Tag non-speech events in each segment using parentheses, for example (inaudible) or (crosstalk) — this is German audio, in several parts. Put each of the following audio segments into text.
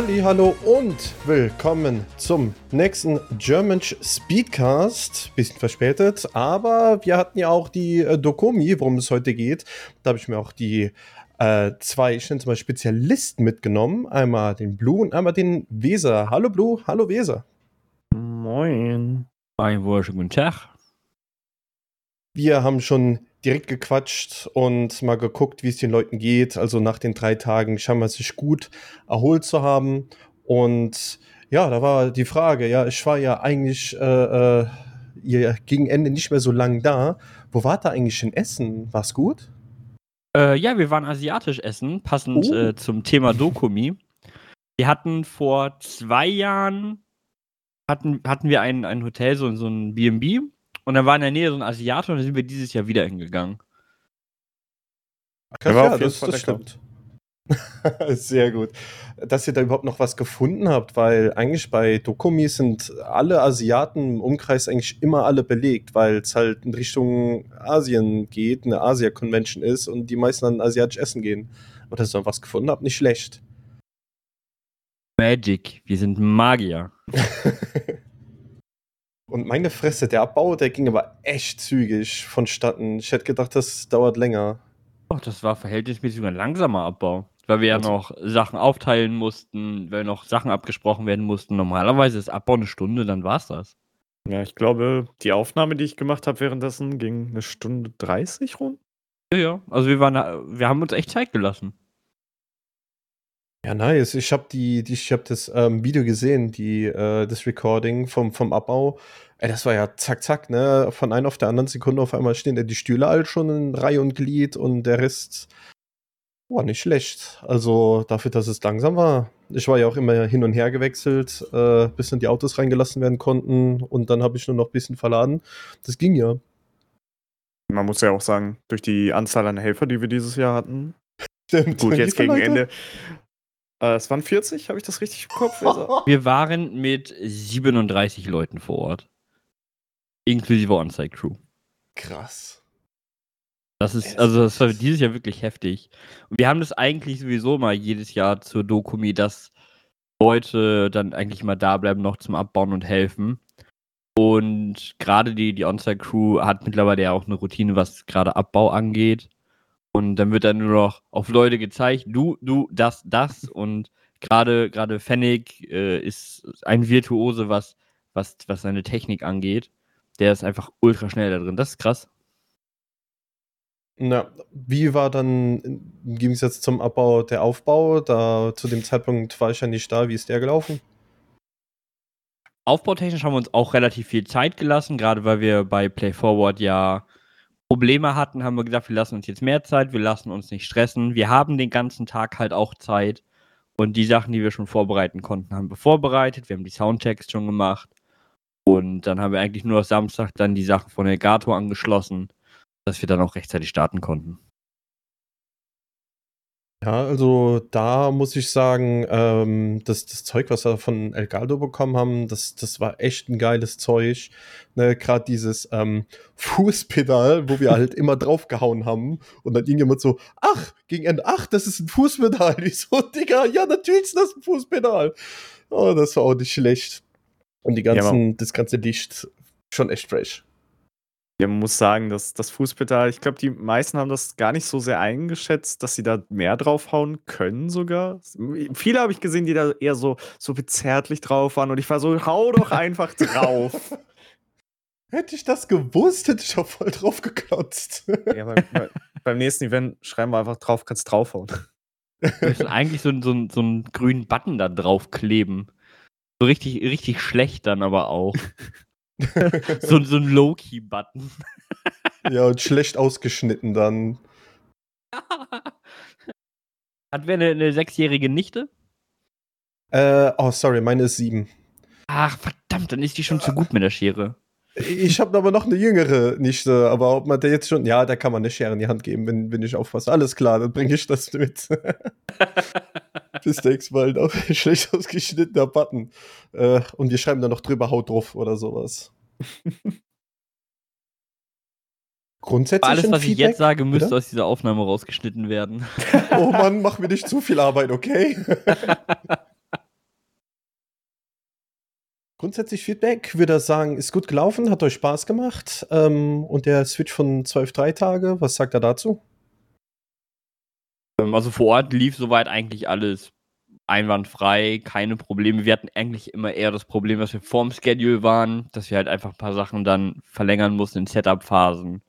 Halli, hallo und willkommen zum nächsten German Speedcast. Bisschen verspätet, aber wir hatten ja auch die äh, Dokomi, worum es heute geht. Da habe ich mir auch die äh, zwei, ich nenne es mal Spezialisten mitgenommen. Einmal den Blue und einmal den Weser. Hallo Blue, hallo Weser. Moin. Einen wunderschönen guten Tag. Wir haben schon direkt gequatscht und mal geguckt, wie es den Leuten geht. Also nach den drei Tagen scheinen wir sich gut erholt zu haben. Und ja, da war die Frage, ja, ich war ja eigentlich äh, äh, gegen Ende nicht mehr so lang da. Wo war da eigentlich in Essen? War's gut? Äh, ja, wir waren asiatisch essen, passend Oh. äh, zum Thema Dokumi. Wir hatten vor zwei Jahren hatten, hatten wir ein, ein Hotel, so, so ein B&B und da war in der Nähe so ein Asiate und da sind wir dieses Jahr wieder hingegangen. Ja, war auf jeden das, das stimmt. (laughs) Sehr gut. Dass ihr da überhaupt noch was gefunden habt, weil eigentlich bei Dokumi sind alle Asiaten im Umkreis eigentlich immer alle belegt, weil es halt in Richtung Asien geht, eine Asia-Convention ist und die meisten dann asiatisch essen gehen. Und dass ihr noch was gefunden habt, nicht schlecht. Magic, wir sind Magier. (laughs) Und meine Fresse, der Abbau, der ging aber echt zügig vonstatten. Ich hätte gedacht, das dauert länger. Oh, das war verhältnismäßig ein langsamer Abbau. Weil wir ja Also- noch Sachen aufteilen mussten, weil noch Sachen abgesprochen werden mussten. Normalerweise ist Abbau eine Stunde, dann war's das. Ja, ich glaube, die Aufnahme, die ich gemacht habe währenddessen, ging eine Stunde 30 rum. Ja, ja. Also wir waren, da- wir haben uns echt Zeit gelassen. Ja, nice. Ich habe die, die, ich habe das ähm, Video gesehen, die, äh, das Recording vom, vom Abbau. Ey, das war ja zack, zack, ne? Von einer auf der anderen Sekunde auf einmal stehen da die Stühle all schon in Reihe und Glied und der Rest war nicht schlecht. Also dafür, dass es langsam war. Ich war ja auch immer hin und her gewechselt, äh, bis dann die Autos reingelassen werden konnten und dann habe ich nur noch ein bisschen verladen. Das ging ja. Man muss ja auch sagen, durch die Anzahl an Helfer, die wir dieses Jahr hatten. (laughs) Stimmt. Gut, (laughs) jetzt gegen? Ende. Äh, es waren 40, habe ich das richtig im Kopf? Weser? (laughs) Wir waren mit 37 Leuten vor Ort. Inklusive On-Site-Crew. Krass. Das ist, also ist das war dieses Jahr wirklich heftig. Und wir haben das eigentlich sowieso mal jedes Jahr zur Dokumi, dass Leute dann eigentlich mal da bleiben, noch zum Abbauen und helfen. Und gerade die, die On-Site-Crew hat mittlerweile ja auch eine Routine, was gerade Abbau angeht. Und dann wird dann nur noch auf Leute gezeigt, du, du, das, das. Und gerade gerade Fennec äh, ist ein Virtuose, was, was, was seine Technik angeht. Der ist einfach ultra schnell da drin. Das ist krass. Na, wie war dann im Gegensatz zum Abbau der Aufbau? Da zu dem Zeitpunkt war ich ja nicht da. Wie ist der gelaufen? Aufbautechnisch haben wir uns auch relativ viel Zeit gelassen, gerade weil wir bei Play Forward ja Probleme hatten, haben wir gesagt, wir lassen uns jetzt mehr Zeit, wir lassen uns nicht stressen. Wir haben den ganzen Tag halt auch Zeit und die Sachen, die wir schon vorbereiten konnten, haben wir vorbereitet. Wir haben die Soundchecks schon gemacht und dann haben wir eigentlich nur noch Samstag dann die Sachen von Elgato angeschlossen, dass wir dann auch rechtzeitig starten konnten. Ja, also da muss ich sagen, ähm, das, das Zeug, was wir von Elgaldo bekommen haben, das, das war echt ein geiles Zeug. Ne, Gerade dieses ähm, (laughs) Fußpedal, wo wir halt immer draufgehauen haben und dann irgendjemand so, ach, gegen Ende, ach, das ist ein Fußpedal. (laughs) Ich so, Digga, ja, natürlich ist das ein Fußpedal. Oh, das war auch nicht schlecht. Und die Ja, ganzen, das ganze Licht, schon echt fresh. Ja, man muss sagen, dass das Fußpedal, ich glaube, die meisten haben das gar nicht so sehr eingeschätzt, dass sie da mehr draufhauen können sogar. Viele habe ich gesehen, die da eher so, so bezärtlich drauf waren und ich war so, hau doch (laughs) einfach drauf. Hätte ich das gewusst, hätte ich auch voll drauf geklotzt. ja, beim, bei, beim nächsten Event schreiben wir einfach drauf, kannst draufhauen. Wir müssen eigentlich so, einen- so, so einen grünen Button da drauf kleben. So richtig, richtig schlecht dann aber auch. (laughs) (laughs) So, so ein Low-Key-Button. (laughs) ja, und schlecht ausgeschnitten dann. (laughs) Hat wer eine, eine sechsjährige Nichte? Äh, oh, sorry, meine ist sieben. Ach, verdammt, dann ist die schon zu gut mit der Schere. Ich habe aber noch eine jüngere Nichte, aber ob man der jetzt schon, ja, da kann man eine Schere in die Hand geben, wenn, wenn ich aufpasse. Alles klar, dann bringe ich das mit. Bis nächstes Mal auf schlecht ausgeschnittener Button. Äh, und wir schreiben dann noch drüber Haut drauf oder sowas. (laughs) Grundsätzlich Alles, ein was ich Feedback, jetzt sage, müsste bitte? aus dieser Aufnahme rausgeschnitten werden. (laughs) Oh Mann, mach mir nicht zu viel Arbeit, okay? (laughs) Grundsätzlich Feedback, würde sagen, ist gut gelaufen, hat euch Spaß gemacht. Ähm, und der Switch von 12-3 Tage, was sagt er dazu? Ähm, also vor Ort lief soweit eigentlich alles einwandfrei, keine Probleme. Wir hatten eigentlich immer eher das Problem, dass wir vorm Schedule waren, dass wir halt einfach ein paar Sachen dann verlängern mussten in Setup-Phasen.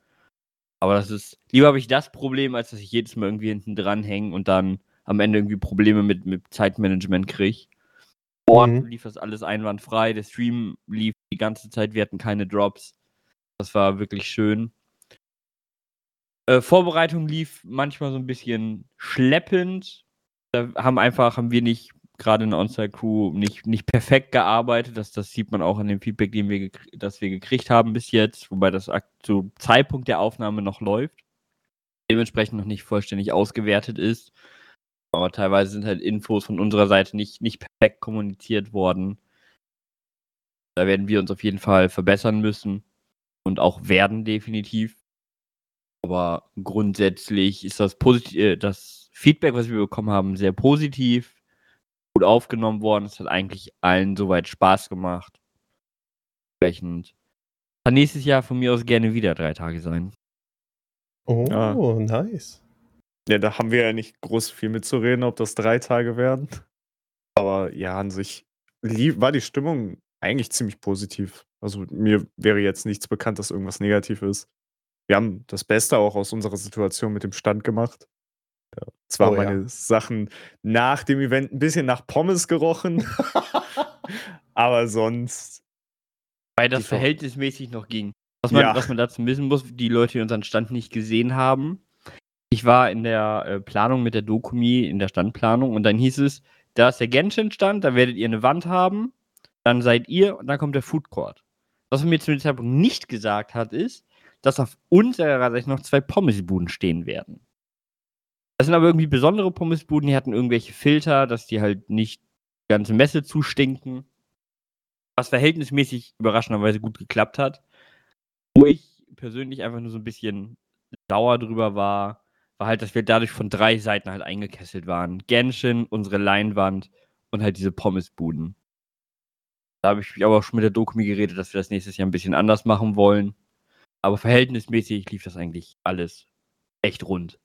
Aber das ist, lieber habe ich das Problem, als dass ich jedes Mal irgendwie hinten dran hänge und dann am Ende irgendwie Probleme mit, mit Zeitmanagement kriege. Vor Ort Mhm. lief das alles einwandfrei, der Stream lief die ganze Zeit, wir hatten keine Drops. Das war wirklich schön. Äh, Vorbereitung lief manchmal so ein bisschen schleppend. Da haben einfach, haben wir nicht, gerade in der On-Site-Crew, nicht, nicht perfekt gearbeitet. Das, das sieht man auch an dem Feedback, den wir, das wir gekriegt haben bis jetzt, wobei das ak- zu Zeitpunkt der Aufnahme noch läuft. Dementsprechend noch nicht vollständig ausgewertet ist. Aber teilweise sind halt Infos von unserer Seite nicht, nicht perfekt kommuniziert worden. Da werden wir uns auf jeden Fall verbessern müssen und auch werden definitiv. Aber grundsätzlich ist das, äh, das Feedback, was wir bekommen haben, sehr positiv, gut aufgenommen worden. Es hat eigentlich allen soweit Spaß gemacht. Entsprechend kann nächstes Jahr von mir aus gerne wieder drei Tage sein. Oh, Ja. nice. Ja, da haben wir ja nicht groß viel mitzureden, ob das drei Tage werden. Aber ja, an sich war die Stimmung eigentlich ziemlich positiv. Also mir wäre jetzt nichts bekannt, dass irgendwas negativ ist. Wir haben das Beste auch aus unserer Situation mit dem Stand gemacht. Ja, zwar Oh ja. meine Sachen nach dem Event ein bisschen nach Pommes gerochen, (laughs) aber sonst Weil das verhältnismäßig noch ging. Was man, Ja. was man dazu wissen muss, die Leute, die unseren Stand nicht gesehen haben. Ich war in der äh, Planung mit der Dokumi, in der Standplanung, und dann hieß es, da ist der Genshin-Stand, da werdet ihr eine Wand haben, dann seid ihr und dann kommt der Food Court. Was man mir zu dem Zeitpunkt nicht gesagt hat, ist, dass auf unserer Seite noch zwei Pommesbuden stehen werden. Das sind aber irgendwie besondere Pommesbuden, die hatten irgendwelche Filter, dass die halt nicht die ganze Messe zustinken was verhältnismäßig überraschenderweise gut geklappt hat. Wo ich persönlich einfach nur so ein bisschen sauer drüber war, war halt, dass wir dadurch von drei Seiten halt eingekesselt waren. Genshin, unsere Leinwand und halt diese Pommesbuden. Da habe ich aber auch schon mit der Dokumi geredet, dass wir das nächstes Jahr ein bisschen anders machen wollen. Aber verhältnismäßig lief das eigentlich alles echt rund.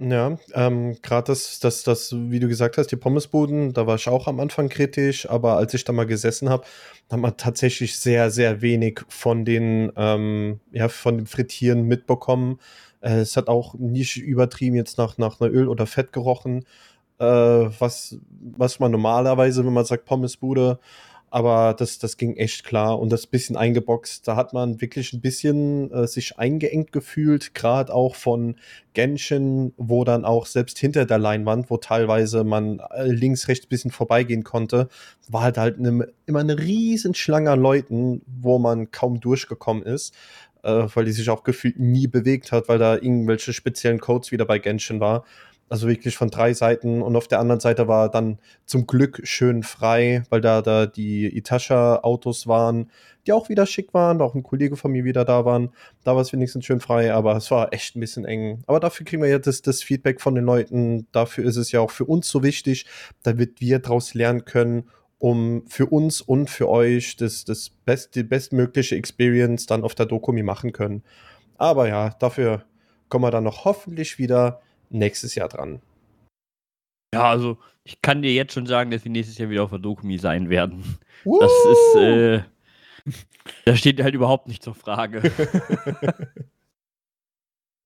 Ja, ähm, gerade das, das, das, wie du gesagt hast, die Pommesbuden, da war ich auch am Anfang kritisch, aber als ich da mal gesessen habe, hat man tatsächlich sehr, sehr wenig von den, ähm, ja, von dem Frittieren mitbekommen. Äh, es hat auch nicht übertrieben jetzt nach, nach einer Öl oder Fett gerochen, äh, was, was man normalerweise, wenn man sagt Pommesbude, aber das, das ging echt klar und das bisschen eingeboxt, da hat man wirklich ein bisschen äh, sich eingeengt gefühlt, gerade auch von Genshin, wo dann auch selbst hinter der Leinwand, wo teilweise man äh, links, rechts ein bisschen vorbeigehen konnte, war halt halt ne, immer eine riesen Schlange an Leuten, wo man kaum durchgekommen ist, äh, weil die sich auch gefühlt nie bewegt hat, weil da irgendwelche speziellen Codes wieder bei Genshin war. Also wirklich von drei Seiten und auf der anderen Seite war dann zum Glück schön frei, weil da, da die Itasha-Autos waren, die auch wieder schick waren, auch ein Kollege von mir wieder da waren. Da war es wenigstens schön frei, aber es war echt ein bisschen eng. Aber dafür kriegen wir ja das, das Feedback von den Leuten. Dafür ist es ja auch für uns so wichtig, damit wir daraus lernen können, um für uns und für euch das, das best, die bestmögliche Experience dann auf der Dokumi machen können. Aber ja, dafür kommen wir dann noch hoffentlich wieder nächstes Jahr dran. Ja, also ich kann dir jetzt schon sagen, dass wir nächstes Jahr wieder auf der Dokumi sein werden. Das ist, äh, das steht halt überhaupt nicht zur Frage. (laughs)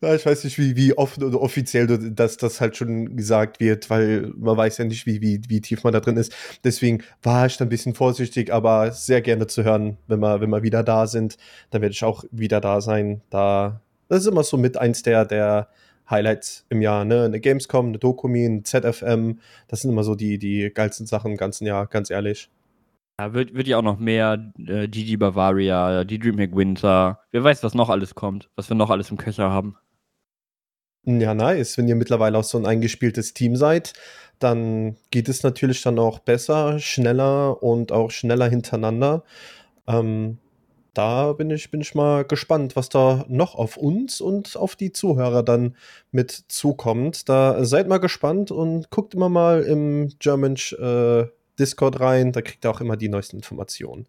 Ja, ich weiß nicht, wie, wie offen oder offiziell dass das halt schon gesagt wird, weil man weiß ja nicht, wie, wie, wie tief man da drin ist. Deswegen war ich da ein bisschen vorsichtig, aber sehr gerne zu hören, wenn wir, wenn wir wieder da sind. Dann werde ich auch wieder da sein. Da, das ist immer so mit eins der, der Highlights im Jahr, ne? Eine Gamescom, eine Dokumi, ein ZFM. Das sind immer so die, die geilsten Sachen im ganzen Jahr, ganz ehrlich. Da wird, wird ja auch noch mehr äh, Gigi Bavaria, die Dreamhack Winter. Wer weiß, was noch alles kommt, was wir noch alles im Köcher haben. Ja, nice. Wenn ihr mittlerweile auch so ein eingespieltes Team seid, dann geht es natürlich dann auch besser, schneller und auch schneller hintereinander. Ähm, da bin ich, bin ich mal gespannt, was da noch auf uns und auf die Zuhörer dann mit zukommt. Da seid mal gespannt und guckt immer mal im German, äh, Discord rein, da kriegt ihr auch immer die neuesten Informationen.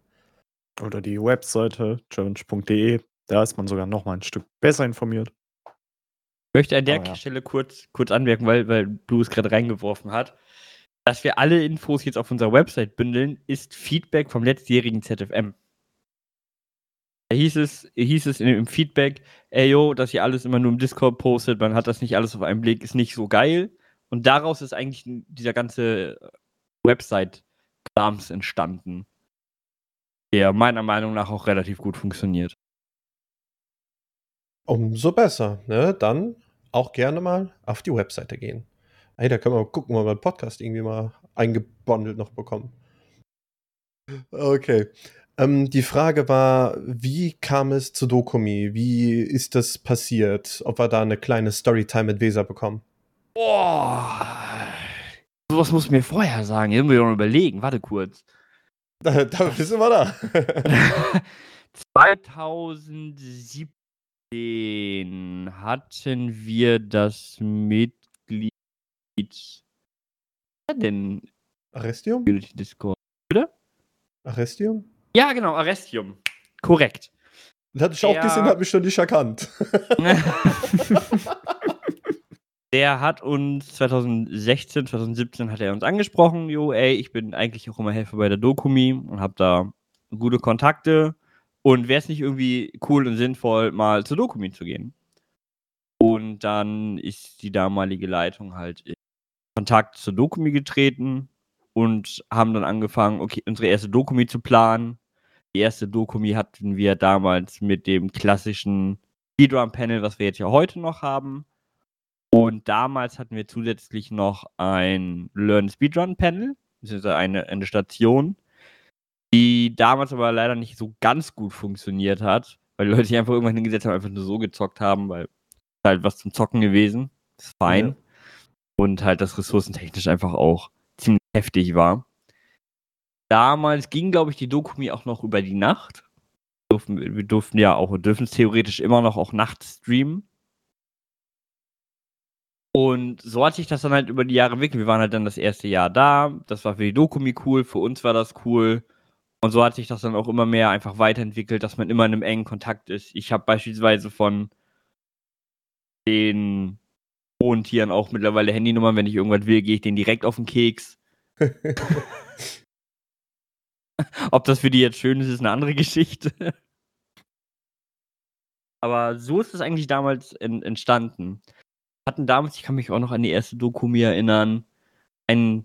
Oder die Webseite challenge.de. Da ist man sogar noch mal ein Stück besser informiert. Ich möchte an der Oh ja. Stelle kurz, kurz anmerken, weil, weil Blue es gerade reingeworfen hat. Dass wir alle Infos jetzt auf unserer Website bündeln, ist Feedback vom letztjährigen ZFM. Hieß es, hieß es in, im Feedback, ey yo, dass ihr alles immer nur im Discord postet, man hat das nicht alles auf einen Blick, ist nicht so geil. Und daraus ist eigentlich dieser ganze Website-Krams entstanden. Der meiner Meinung nach auch relativ gut funktioniert. Umso besser, ne? Dann auch gerne mal auf die Webseite gehen. Hey, da können wir mal gucken, ob wir einen Podcast irgendwie mal eingebundelt noch bekommen. Okay. Ähm, die Frage war, wie kam es zu Dokumi? Wie ist das passiert? Ob wir da eine kleine Storytime mit Weser bekommen? Boah. Sowas muss ich mir vorher sagen. Jetzt muss ich noch überlegen. Warte kurz. Da, da sind wir da. (laughs) 2017 hatten wir das Mitglied. Was denn Arrestium? Discord? Arrestium? Ja, genau, Arrestium. Korrekt. Das hatte ich auch gesehen, hat mich schon nicht erkannt. (laughs) Der hat uns 2016, 2017 hat er uns angesprochen, jo, ey, ich bin eigentlich auch immer Helfer bei der Dokumi und habe da gute Kontakte und wäre es nicht irgendwie cool und sinnvoll, mal zur Dokumi zu gehen. Und dann ist die damalige Leitung halt in Kontakt zur Dokumi getreten und haben dann angefangen, okay, unsere erste Dokumi zu planen. Die erste Dokumi hatten wir damals mit dem klassischen Speedrun-Panel, was wir jetzt ja heute noch haben. Und damals hatten wir zusätzlich noch ein Learn Speedrun Panel, beziehungsweise eine, eine Station, die damals aber leider nicht so ganz gut funktioniert hat, weil die Leute sich einfach irgendwann hingesetzt haben, einfach nur so gezockt haben, weil es halt was zum Zocken gewesen. ist fein. Ja. Und halt das ressourcentechnisch einfach auch ziemlich heftig war. Damals ging, glaube ich, die Dokumi auch noch über die Nacht. Durften, wir durften ja auch, dürfen es theoretisch immer noch auch nachts streamen. Und so hat sich das dann halt über die Jahre entwickelt. Wir waren halt dann das erste Jahr da. Das war für die Dokumi cool, für uns war das cool. Und so hat sich das dann auch immer mehr einfach weiterentwickelt, dass man immer in einem engen Kontakt ist. Ich habe beispielsweise von den hohen Tieren auch mittlerweile Handynummern. Wenn ich irgendwas will, gehe ich denen direkt auf den Keks. (laughs) (laughs) Ob das für die jetzt schön ist, ist eine andere Geschichte. (laughs) Aber so ist es eigentlich damals en entstanden. Wir hatten damals, ich kann mich auch noch an die erste Dokumi erinnern, einen,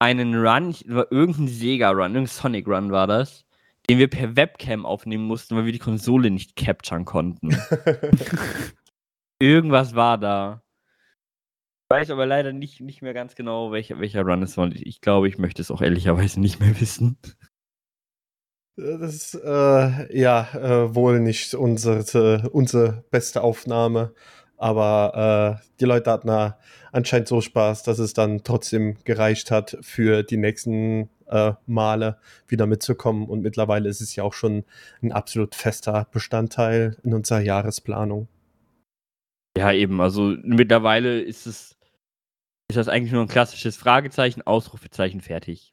einen Run, irgendein Sega-Run, irgendein Sonic-Run war das, den wir per Webcam aufnehmen mussten, weil wir die Konsole nicht capturen konnten. (laughs) Irgendwas war da. Ich weiß aber leider nicht, nicht mehr ganz genau, welcher, welcher Run es war. Ich, ich glaube, ich möchte es auch ehrlicherweise nicht mehr wissen. Das ist äh, ja äh, wohl nicht unsere, unsere beste Aufnahme, aber äh, die Leute hatten da anscheinend so Spaß, dass es dann trotzdem gereicht hat, für die nächsten äh, Male wieder mitzukommen. Und mittlerweile ist es ja auch schon ein absolut fester Bestandteil in unserer Jahresplanung. Ja, eben. Also mittlerweile ist es ist das eigentlich nur ein klassisches Fragezeichen, Ausrufezeichen, fertig.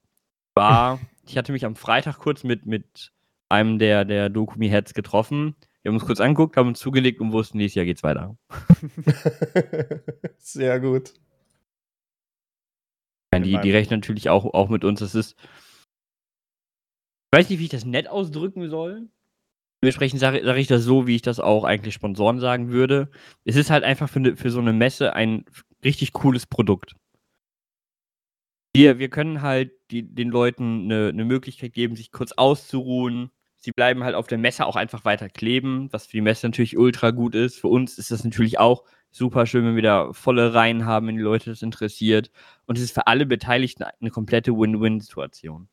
War, (laughs) ich hatte mich am Freitag kurz mit, mit einem der, der Dokumi-Heads getroffen. Wir haben uns kurz angeguckt, haben uns zugelegt und wussten, nächstes Jahr geht's weiter. (laughs) Sehr gut. Ja, die, die rechnen natürlich auch, auch mit uns. Das ist. Ich weiß nicht, wie ich das nett ausdrücken soll. Dementsprechend sage sag ich das so, wie ich das auch eigentlich Sponsoren sagen würde. Es ist halt einfach für, ne, für so eine Messe ein richtig cooles Produkt. Wir, wir können halt die, den Leuten eine, eine Möglichkeit geben, sich kurz auszuruhen. Sie bleiben halt auf der Messe auch einfach weiter kleben, was für die Messe natürlich ultra gut ist. Für uns ist das natürlich auch super schön, wenn wir da volle Reihen haben, wenn die Leute das interessiert. Und es ist für alle Beteiligten eine komplette Win-Win-Situation.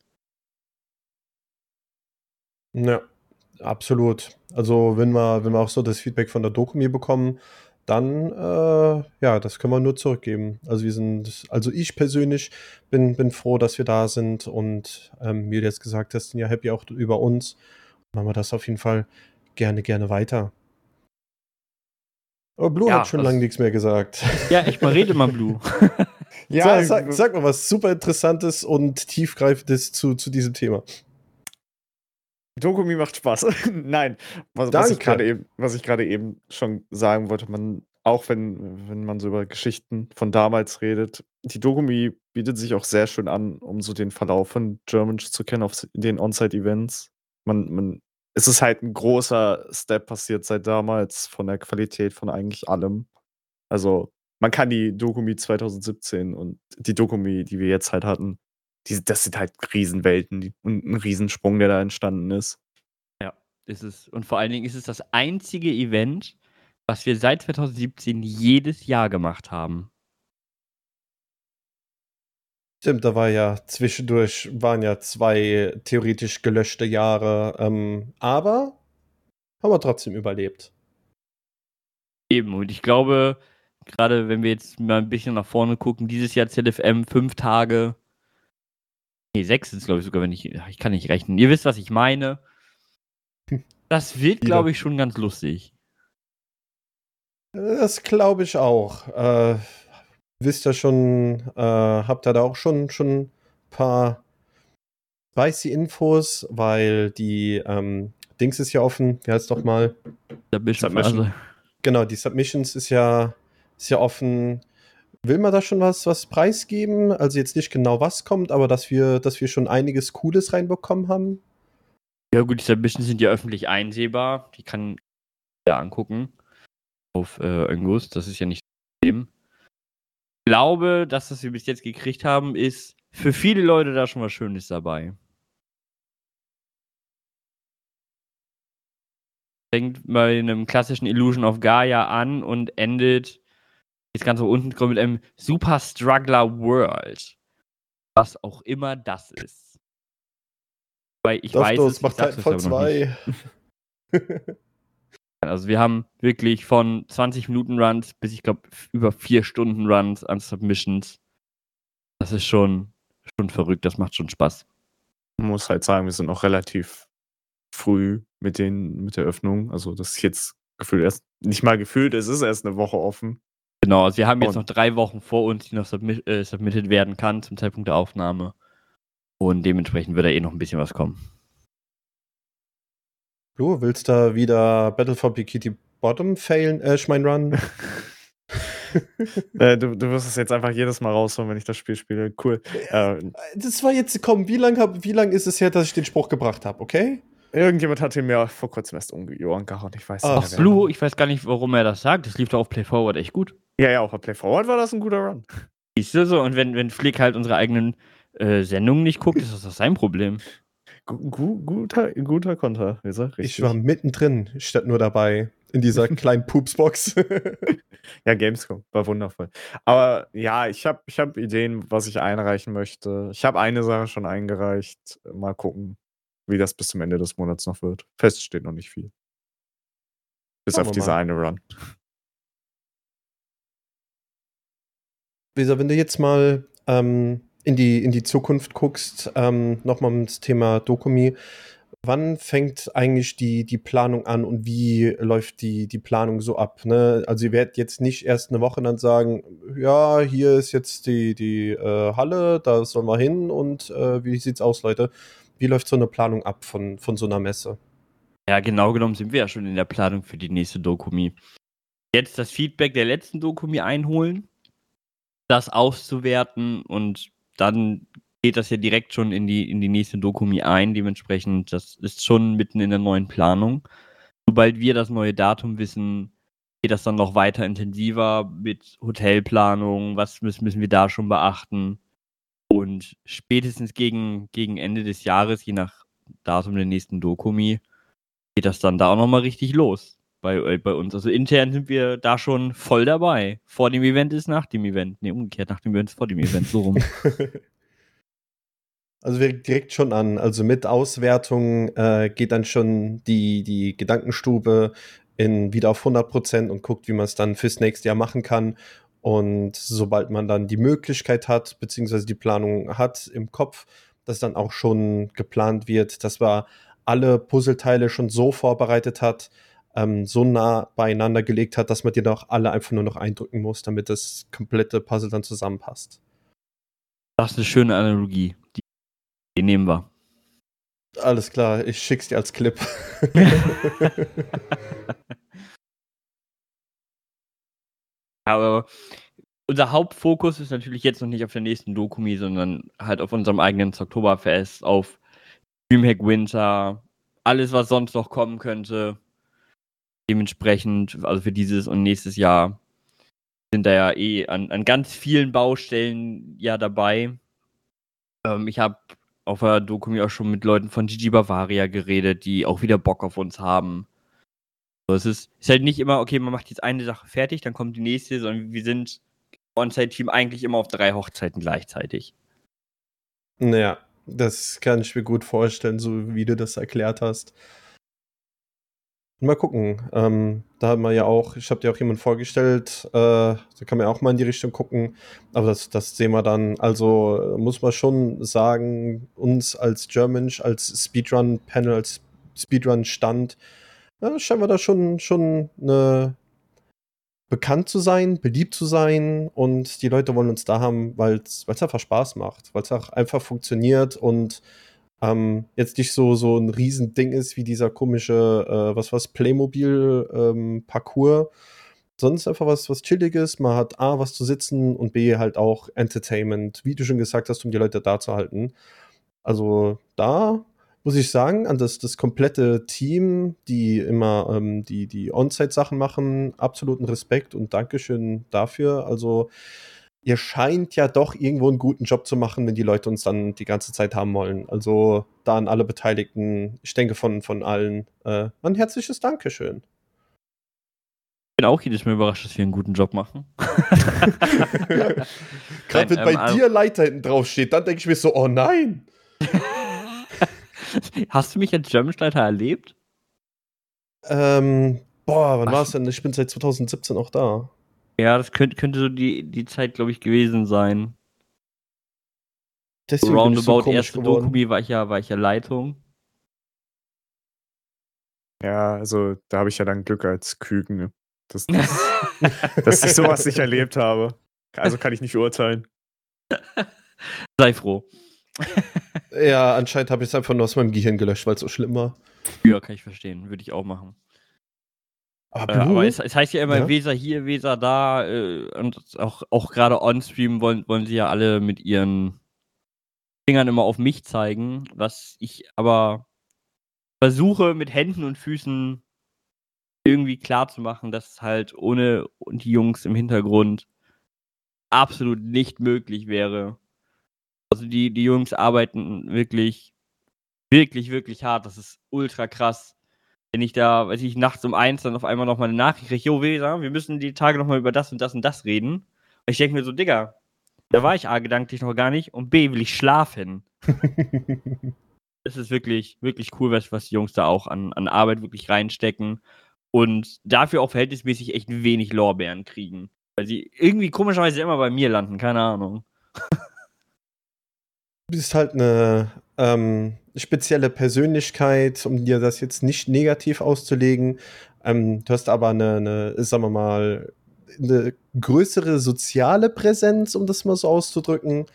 Ja, absolut. Also, wenn wir, wenn wir auch so das Feedback von der Dokumi bekommen, dann, äh, ja, das können wir nur zurückgeben. Also, wir sind, also ich persönlich bin, bin froh, dass wir da sind und ähm, wie du jetzt gesagt hast, sind ja happy auch über uns. Machen wir das auf jeden Fall gerne, gerne weiter. Aber Blue Ja, hat schon lange nichts mehr gesagt. Ja, echt mal, rede mal, Blue. (laughs) Ja, sag, sag, sag, mal was super Interessantes und tiefgreifendes zu, zu diesem Thema. Dokumi macht Spaß. (laughs) Nein, was, was ich gerade eben, was ich gerade eben schon sagen wollte, man, auch wenn, wenn man so über Geschichten von damals redet, die Dokumi bietet sich auch sehr schön an, um so den Verlauf von Germans zu kennen auf den On-Site-Events. Man, man, es ist halt ein großer Step passiert seit damals von der Qualität von eigentlich allem. Also, man kann die Dokumi 2017 und die Dokumi, die wir jetzt halt hatten, die, das sind halt Riesenwelten und ein Riesensprung, der da entstanden ist. Ja, ist es. Und vor allen Dingen ist es das einzige Event, was wir seit 2017 jedes Jahr gemacht haben. Stimmt, da war ja zwischendurch waren ja zwei theoretisch gelöschte Jahre, ähm, aber haben wir trotzdem überlebt. Eben, und ich glaube, gerade wenn wir jetzt mal ein bisschen nach vorne gucken, dieses Jahr ZFM fünf Tage, nee, sechs ist glaube ich sogar, wenn ich, ich kann nicht rechnen. Ihr wisst, was ich meine. Das wird, glaube ich, schon ganz lustig. Das glaube ich auch. Äh, wisst ihr schon, äh, habt ihr da auch schon, schon ein paar spicy Infos, weil die ähm, Dings ist ja offen, wie heißt es doch mal? Submission. Submission. Genau, die Submissions ist ja, ist ja offen. Will man da schon was, was preisgeben? Also jetzt nicht genau was kommt, aber dass wir, dass wir schon einiges Cooles reinbekommen haben? Ja gut, die Submissions sind ja öffentlich einsehbar. Die kann ja angucken auf äh, Angus. Das ist ja nicht das Problem. Ich glaube, dass was wir bis jetzt gekriegt haben, ist für viele Leute da schon was Schönes dabei. Fängt bei einem klassischen Illusion of Gaia an und endet jetzt ganz so unten mit einem Super Struggler World. Was auch immer das ist. Weil ich Doch, weiß, es macht Titanfall (laughs) 2. Also wir haben wirklich von 20 Minuten Runs bis ich glaube über vier Stunden Runs an Submissions. Das ist schon, schon verrückt, das macht schon Spaß. Man muss halt sagen, wir sind noch relativ früh mit, den, mit der Öffnung. Also das ist jetzt gefühlt erst, nicht mal gefühlt, es ist erst eine Woche offen. Genau, also wir haben jetzt Und noch drei Wochen vor uns, die noch submit, äh, submitted werden kann zum Zeitpunkt der Aufnahme. Und dementsprechend wird da eh noch ein bisschen was kommen. Du willst da wieder Battle for Bikini Bottom failen, äh, Schmein Run? (laughs) (laughs) äh, du, du wirst es jetzt einfach jedes Mal rausholen, wenn ich das Spiel spiele. Cool. Äh, das war jetzt, komm, wie lange wie lang ist es her, dass ich den Spruch gebracht habe, okay? Irgendjemand hat ihn mir vor kurzem erst um die Ohren gehauen. Ich weiß Ach, nicht. Blue, ich weiß gar nicht, warum er das sagt. Das lief doch auf Play Forward echt gut. Ja, ja, auf Play Forward war das ein guter Run. Siehst du so? Und wenn, wenn Flick halt unsere eigenen äh, Sendungen nicht guckt, ist das doch sein Problem. Gu guter, guter Konter, Weser, Ich war mittendrin, statt nur dabei, in dieser (laughs) kleinen Pupsbox. (laughs) ja, Gamescom, war wundervoll. Aber ja, ich habe ich hab Ideen, was ich einreichen möchte. Ich habe eine Sache schon eingereicht. Mal gucken, wie das bis zum Ende des Monats noch wird. Fest steht noch nicht viel. Bis Schauen auf diese mal. eine Run. Weser, wenn du jetzt mal ähm, in die, in die Zukunft guckst, ähm, nochmal ums Thema Dokumi. Wann fängt eigentlich die, die Planung an und wie läuft die, die Planung so ab? Ne? Also ihr werdet jetzt nicht erst eine Woche dann sagen, ja, hier ist jetzt die, die äh, Halle, da sollen wir hin und äh, wie sieht's aus, Leute? Wie läuft so eine Planung ab von, von so einer Messe? Ja, genau genommen sind wir ja schon in der Planung für die nächste Dokumi. Jetzt das Feedback der letzten Dokumi einholen, das auszuwerten und dann geht das ja direkt schon in die, in die nächste Dokumi ein. Dementsprechend, das ist schon mitten in der neuen Planung. Sobald wir das neue Datum wissen, geht das dann noch weiter intensiver mit Hotelplanung. Was müssen, müssen wir da schon beachten? Und spätestens gegen, gegen Ende des Jahres, je nach Datum der nächsten Dokumi, geht das dann da auch nochmal richtig los bei, äh, bei uns. Also intern sind wir da schon voll dabei. Vor dem Event ist nach dem Event. Ne, umgekehrt, nach dem Event ist vor dem Event, so rum. (laughs) Also wir direkt schon an. Also mit Auswertung äh, geht dann schon die, die Gedankenstube in, wieder auf 100 Prozent und guckt, wie man es dann fürs nächste Jahr machen kann. Und sobald man dann die Möglichkeit hat, beziehungsweise die Planung hat im Kopf, dass dann auch schon geplant wird, dass man alle Puzzleteile schon so vorbereitet hat, ähm, so nah beieinander gelegt hat, dass man die doch alle einfach nur noch eindrücken muss, damit das komplette Puzzle dann zusammenpasst. Das ist eine schöne Analogie. Die, die nehmen wir. Alles klar, ich schick's dir als Clip. (laughs) Aber unser Hauptfokus ist natürlich jetzt noch nicht auf der nächsten Dokumi, sondern halt auf unserem eigenen Oktoberfest, auf Dreamhack Winter, alles, was sonst noch kommen könnte. Dementsprechend, also für dieses und nächstes Jahr, sind da ja eh an, an ganz vielen Baustellen ja dabei. Ähm, ich habe auf der Dokumi auch schon mit Leuten von Gigi Bavaria geredet, die auch wieder Bock auf uns haben. So, es ist, ist halt nicht immer, okay, man macht jetzt eine Sache fertig, dann kommt die nächste, sondern wir sind On-Site-Team eigentlich immer auf drei Hochzeiten gleichzeitig. Naja, das kann ich mir gut vorstellen, so wie du das erklärt hast. Mal gucken. Ähm, da haben wir ja auch, ich habe dir auch jemanden vorgestellt, äh, da kann man ja auch mal in die Richtung gucken. Aber das, das sehen wir dann. Also muss man schon sagen, uns als German, als Speedrun-Panel, als Speedrun-Stand, ja, scheinen wir da schon, schon eine, bekannt zu sein, beliebt zu sein und die Leute wollen uns da haben, weil es einfach Spaß macht, weil es auch einfach funktioniert und ähm, jetzt nicht so, so ein Riesending ist wie dieser komische, äh, was was, Playmobil-Parcours, ähm, sonst einfach was, was Chilliges. Man hat A, was zu sitzen und B, halt auch Entertainment, wie du schon gesagt hast, um die Leute da zu halten. Also da muss ich sagen, an das, das komplette Team, die immer ähm, die, die On-Site-Sachen machen, absoluten Respekt und Dankeschön dafür. Also, ihr scheint ja doch irgendwo einen guten Job zu machen, wenn die Leute uns dann die ganze Zeit haben wollen. Also, da an alle Beteiligten, ich denke von, von allen, äh, ein herzliches Dankeschön. Ich bin auch jedes Mal überrascht, dass wir einen guten Job machen. (laughs) Gerade wenn ähm, bei also dir Leiter hinten drauf steht, dann denke ich mir so, oh nein. (laughs) Hast du mich als Germanstreiter erlebt? Ähm, boah, wann war es denn? Ich bin seit 2017 auch da. Ja, das könnte, könnte so die, die Zeit, glaube ich, gewesen sein. Deswegen Roundabout so erste geworden. Dokumi war ich ja, war ich ja Leitung. Ja, also da habe ich ja dann Glück als Küken, ne? dass, (laughs) dass, dass ich sowas nicht erlebt habe. Also kann ich nicht urteilen. (laughs) Sei froh. ja, anscheinend habe ich es einfach nur aus meinem Gehirn gelöscht, weil es so schlimm war. Ja, kann ich verstehen. Würde ich auch machen. Aber, äh, aber es, es, heißt ja immer ja? Weser hier, Weser da. Äh, und auch, auch gerade on-stream wollen, wollen sie ja alle mit ihren Fingern immer auf mich zeigen, was ich aber versuche mit Händen und Füßen irgendwie klar zu machen, dass es halt ohne die Jungs im Hintergrund absolut nicht möglich wäre. Also die, die Jungs arbeiten wirklich, wirklich, wirklich hart. Das ist ultra krass. Wenn ich da, weiß ich, nachts um eins dann auf einmal nochmal eine Nachricht kriege, jo, Weser, wir müssen die Tage nochmal über das und das und das reden. Und ich denke mir so, Digga, da war ich A gedanklich noch gar nicht und B will ich schlafen. (laughs) es ist wirklich, wirklich cool, was, was die Jungs da auch an, an Arbeit wirklich reinstecken und dafür auch verhältnismäßig echt wenig Lorbeeren kriegen. Weil sie irgendwie komischerweise immer bei mir landen, keine Ahnung. (laughs) Du bist halt eine ähm, spezielle Persönlichkeit, um dir das jetzt nicht negativ auszulegen. Ähm, du hast aber eine, eine, sagen wir mal, eine größere soziale Präsenz, um das mal so auszudrücken.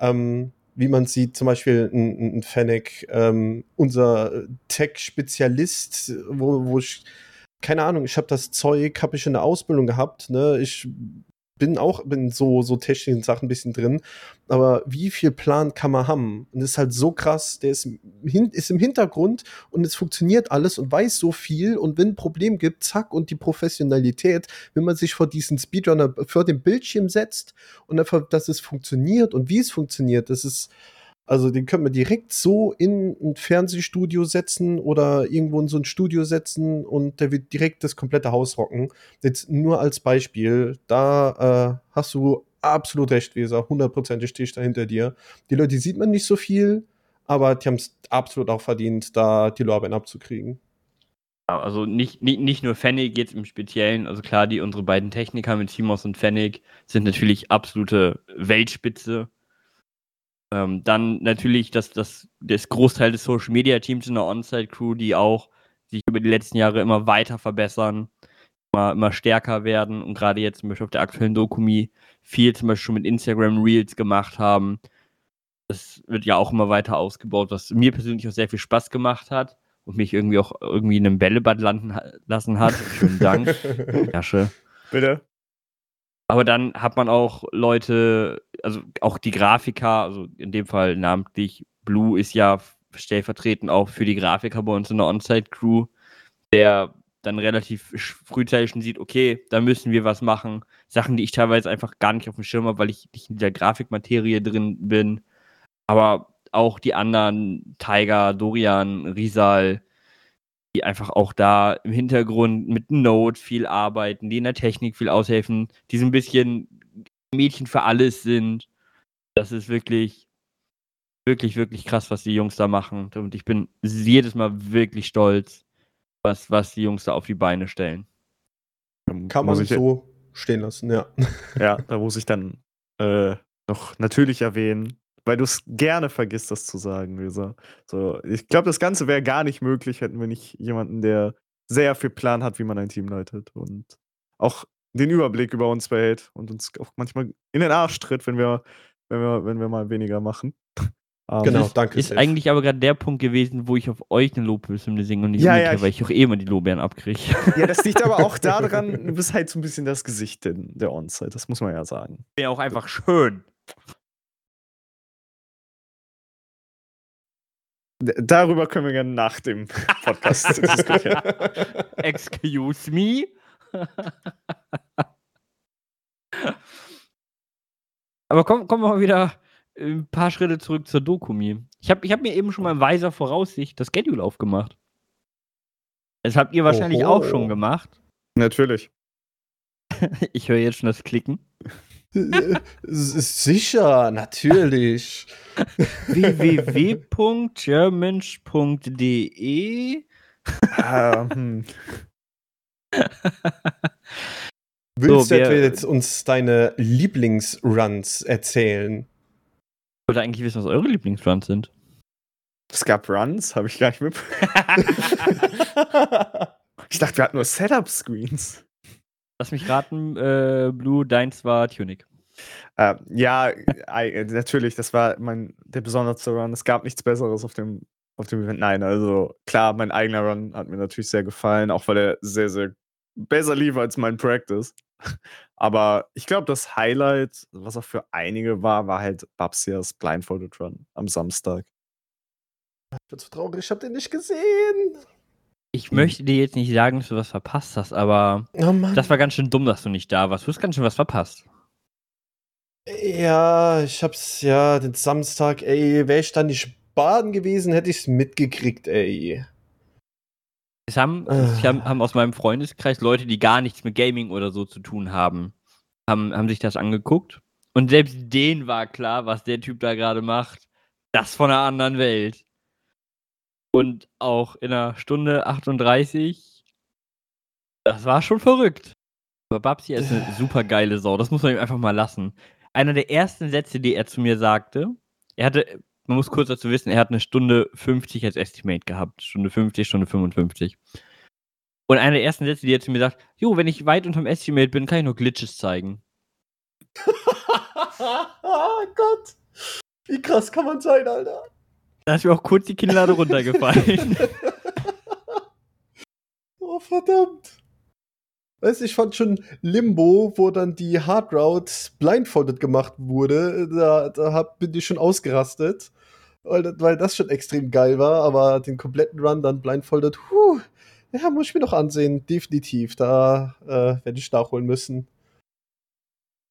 Ähm, wie man sieht, zum Beispiel ein, ein Fennec, ähm, unser Tech-Spezialist, wo, wo ich, keine Ahnung, ich habe das Zeug, habe ich in der Ausbildung gehabt, ne? Ich bin auch in so, so technischen Sachen ein bisschen drin. Aber wie viel Plan kann man haben? Und das ist halt so krass, der ist, ist im Hintergrund und es funktioniert alles und weiß so viel. Und wenn ein Problem gibt, zack, und die Professionalität, wenn man sich vor diesen Speedrunner, vor dem Bildschirm setzt und einfach, dass es funktioniert und wie es funktioniert, das ist, also den können wir direkt so in ein Fernsehstudio setzen oder irgendwo in so ein Studio setzen und der wird direkt das komplette Haus rocken. Jetzt nur als Beispiel, da äh, hast du absolut recht, Weser, hundertprozentig stehe ich da hinter dir. Die Leute sieht man nicht so viel, aber die haben es absolut auch verdient, da die Lorbeeren abzukriegen. Also nicht, nicht, nicht nur Fennec jetzt im Speziellen, also klar, die unsere beiden Techniker mit Timos und Fennec sind natürlich absolute Weltspitze ähm, dann natürlich das, das, das Großteil des Social Media Teams in der On-Site Crew, die auch sich über die letzten Jahre immer weiter verbessern, immer, immer stärker werden und gerade jetzt zum Beispiel auf der aktuellen Dokumi viel zum Beispiel schon mit Instagram Reels gemacht haben. Das wird ja auch immer weiter ausgebaut, was mir persönlich auch sehr viel Spaß gemacht hat und mich irgendwie auch irgendwie in einem Bällebad landen lassen hat. Schönen Dank, (laughs) Jasche. Bitte? Aber dann hat man auch Leute, also auch die Grafiker, also in dem Fall namentlich Blue ist ja stellvertretend auch für die Grafiker bei uns in der On-Site-Crew, der dann relativ frühzeitig schon sieht, okay, da müssen wir was machen. Sachen, die ich teilweise einfach gar nicht auf dem Schirm habe, weil ich nicht in der Grafikmaterie drin bin. Aber auch die anderen, Tiger, Dorian, Risal, die einfach auch da im Hintergrund mit Node viel arbeiten, die in der Technik viel aushelfen, die so ein bisschen Mädchen für alles sind. Das ist wirklich, wirklich, wirklich krass, was die Jungs da machen. Und ich bin jedes Mal wirklich stolz, was, was die Jungs da auf die Beine stellen. Kann man sich so stehen lassen, ja. Ja, da muss ich dann äh, noch natürlich erwähnen, weil du es gerne vergisst, das zu sagen, Lisa. So, ich glaube, das Ganze wäre gar nicht möglich, hätten wir nicht jemanden, der sehr viel Plan hat, wie man ein Team leitet und auch den Überblick über uns behält und uns auch manchmal in den Arsch tritt, wenn wir, wenn wir, wenn wir mal weniger machen. Um, (laughs) genau, ist, danke. Ist Safe. eigentlich aber gerade der Punkt gewesen, wo ich auf euch eine Lobeshymne singe und nicht ja, ja, weil ich auch eh immer die Lobären abkriege. Ja, das liegt aber auch (laughs) daran, du bist halt so ein bisschen das Gesicht der Onside, das muss man ja sagen. Wäre auch einfach schön. Darüber können wir gerne nach dem (laughs) Podcast diskutieren. (laughs) Excuse me? (laughs) aber kommen komm wir mal wieder ein paar Schritte zurück zur Dokumi. Ich habe ich hab mir eben schon mal in weiser Voraussicht das Schedule aufgemacht. Das habt ihr wahrscheinlich Oho. auch schon gemacht. Natürlich. ich höre jetzt schon das Klicken. Sicher, natürlich. www.germansch.de ähm. (laughs) Willst so, du jetzt uns deine Lieblingsruns erzählen? Ich wollte eigentlich wissen, was eure Lieblingsruns sind. Es gab Runs, habe ich gar nicht mit. (laughs) ich dachte, wir hatten nur Setup-Screens. Lass mich raten, äh, Blue, deins war Tunic. Äh, ja, äh, natürlich, das war mein, der besonderste Run. Es gab nichts Besseres auf dem, auf dem Event. Nein, also klar, mein eigener Run hat mir natürlich sehr gefallen, auch weil er sehr, sehr besser lief als mein Practice. (laughs) Aber ich glaube, das Highlight, was auch für einige war, war halt Babsias Blindfolded Run am Samstag. Ich bin so traurig, ich habe den nicht gesehen. Ich möchte dir jetzt nicht sagen, dass du was verpasst hast, aber oh das war ganz schön dumm, dass du nicht da warst. Du hast ganz schön was verpasst. Ja, ich hab's ja den Samstag, ey, wäre ich da nicht baden gewesen, hätte ich's mitgekriegt, ey. Es haben, es haben, haben aus meinem Freundeskreis Leute, die gar nichts mit Gaming oder so zu tun haben, haben, haben sich das angeguckt. Und selbst denen war klar, was der Typ da gerade macht. Das von einer anderen Welt. Und auch in einer Stunde 38, das war schon verrückt. Aber Babsi ist eine (sighs) super geile Sau, das muss man ihm einfach mal lassen. Einer der ersten Sätze, die er zu mir sagte, er hatte man muss kurz dazu wissen, er hat eine Stunde 50 als Estimate gehabt. Stunde 50, Stunde 55. Und einer der ersten Sätze, die er zu mir sagt, jo, wenn ich weit unterm Estimate bin, kann ich nur Glitches zeigen. oh (laughs) Gott. Wie krass kann man sein, Alter? Da ist mir auch kurz die Kinnlade runtergefallen. (laughs) oh, verdammt. Weißt ich fand schon Limbo, wo dann die Hard Route blindfolded gemacht wurde, da, da hab, bin ich schon ausgerastet, weil, weil das schon extrem geil war, aber den kompletten Run dann blindfolded, huh, ja, muss ich mir noch ansehen, definitiv, da äh, werde ich nachholen müssen.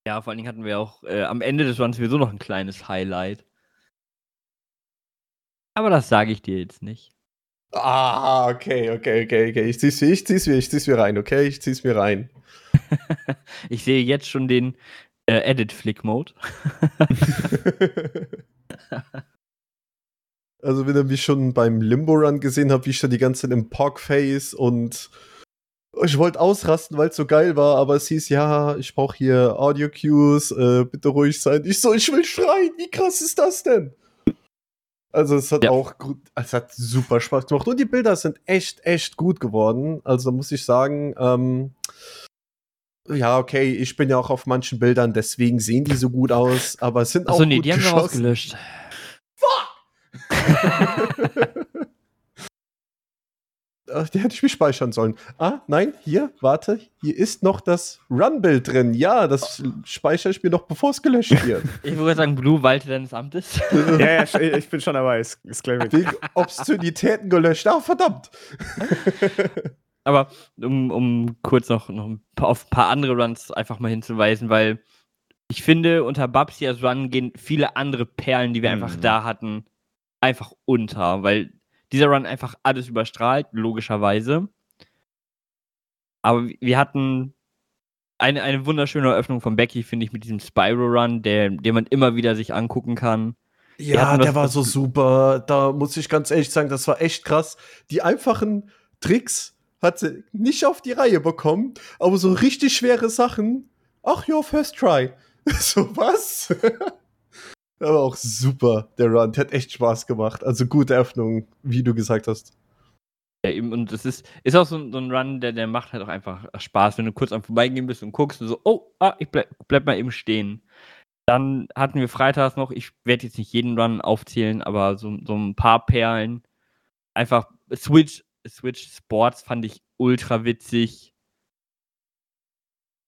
Ja, vor allen Dingen hatten wir auch äh, am Ende des Runs sowieso noch ein kleines Highlight. Aber das sage ich dir jetzt nicht. Ah, okay, okay, okay, okay. Ich zieh's, ich zieh's mir, ich zieh's mir rein, okay? Ich zieh's mir rein. (laughs) ich sehe jetzt schon den äh, Edit-Flick-Mode. (laughs) (laughs) also, wenn ihr mich schon beim Limbo-Run gesehen habt, wie ich da die ganze Zeit im Pog-Face und ich wollte ausrasten, weil es so geil war, aber es hieß, ja, ich brauche hier Audio-Cues, äh, bitte ruhig sein. Ich so, ich will schreien, wie krass ist das denn? Also es hat ja. auch gut, es hat super Spaß gemacht und die Bilder sind echt, echt gut geworden. Also muss ich sagen, ähm, ja, okay, ich bin ja auch auf manchen Bildern, deswegen sehen die so gut aus, aber es sind Achso, auch nee, gut die haben wir ausgelöscht. (laughs) Ach, die hätte ich mich speichern sollen. Ah, nein, hier, warte, hier ist noch das Run-Bild drin. Ja, das speichere ich mir noch, bevor es gelöscht (laughs) wird. Ich würde sagen, Blue walte deines Amtes. (laughs) ja, ja, ich- bin schon dabei. Ist, ist. Wegen Obszönitäten gelöscht. Ah, verdammt. (laughs) Aber um, um kurz noch, noch ein paar, auf ein paar andere Runs einfach mal hinzuweisen, weil ich finde, unter Babsias Run gehen viele andere Perlen, die wir einfach Mhm. da hatten, einfach unter, weil dieser Run einfach alles überstrahlt, logischerweise. Aber wir hatten eine, eine wunderschöne Eröffnung von Becky, finde ich, mit diesem Spyro-Run, den man immer wieder sich angucken kann. Ja, der war so super. Da muss ich ganz ehrlich sagen, das war echt krass. Die einfachen Tricks hat sie nicht auf die Reihe bekommen, aber so richtig schwere Sachen. Ach ja, First Try. (laughs) so was? (laughs) aber auch super, der Run. Der hat echt Spaß gemacht. Also gute Öffnung, wie du gesagt hast. Ja, eben, und es ist, ist auch so, ein- so ein Run, der, der macht halt auch einfach Spaß, wenn du kurz am Vorbeigehen bist und guckst und so, oh, ah, ich bleib, bleib mal eben stehen. Dann hatten wir freitags noch, ich werde jetzt nicht jeden Run aufzählen, aber so, so ein paar Perlen. Einfach Switch, Switch Sports fand ich ultra witzig.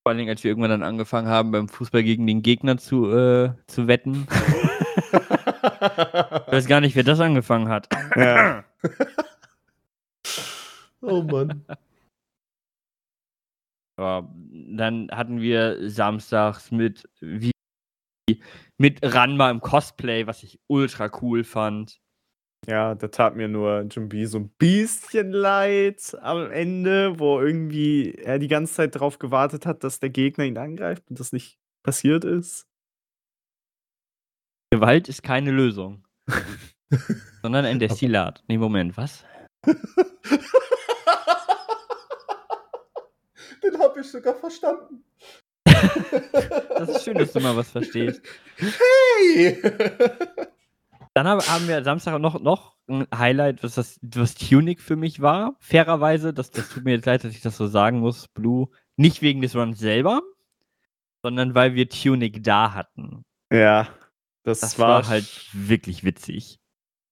Vor allen Dingen, als wir irgendwann dann angefangen haben, beim Fußball gegen den Gegner zu, äh, zu wetten. (laughs) Ich weiß gar nicht, wer das angefangen hat. Ja. (laughs) oh Mann. Ja, dann hatten wir samstags mit wie mit Ranma im Cosplay, was ich ultra cool fand. Ja, da tat mir nur Jumbi so ein bisschen leid am Ende, wo irgendwie er die ganze Zeit darauf gewartet hat, dass der Gegner ihn angreift und das nicht passiert ist. Gewalt ist keine Lösung, (laughs) sondern ein Destillat. Nee, Moment, was? (laughs) Den habe ich sogar verstanden. (laughs) Das ist schön, dass du mal was verstehst. Hey! Dann hab- haben wir Samstag noch, noch ein Highlight, was das was Tunic für mich war. Fairerweise, das, das tut mir jetzt leid, dass ich das so sagen muss, Blue. Nicht wegen des Runs selber, sondern weil wir Tunic da hatten. Ja, das, Das war, war halt wirklich witzig.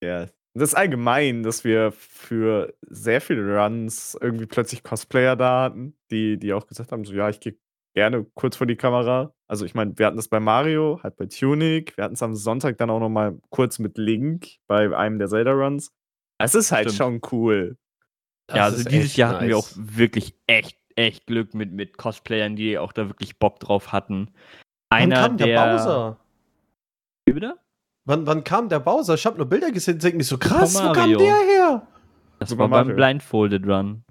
Ja. Das ist allgemein, dass wir für sehr viele Runs irgendwie plötzlich Cosplayer da hatten, die, die auch gesagt haben: so, ja, ich gehe gerne kurz vor die Kamera. Also, ich meine, wir hatten das bei Mario, halt bei Tunic, wir hatten es am Sonntag dann auch noch mal kurz mit Link bei einem der Zelda-Runs. Es ist halt Stimmt. schon cool. Das ja, also dieses Jahr hatten wir auch nice. wirklich echt, echt Glück mit, mit Cosplayern, die auch da wirklich Bock drauf hatten. Wann Einer kam der, der Bowser? Wie bitte? Wann, wann kam der Bowser? Ich habe nur Bilder gesehen und denke mir so, krass, wo kam der her? Das Super war beim Mario. Blindfolded Run.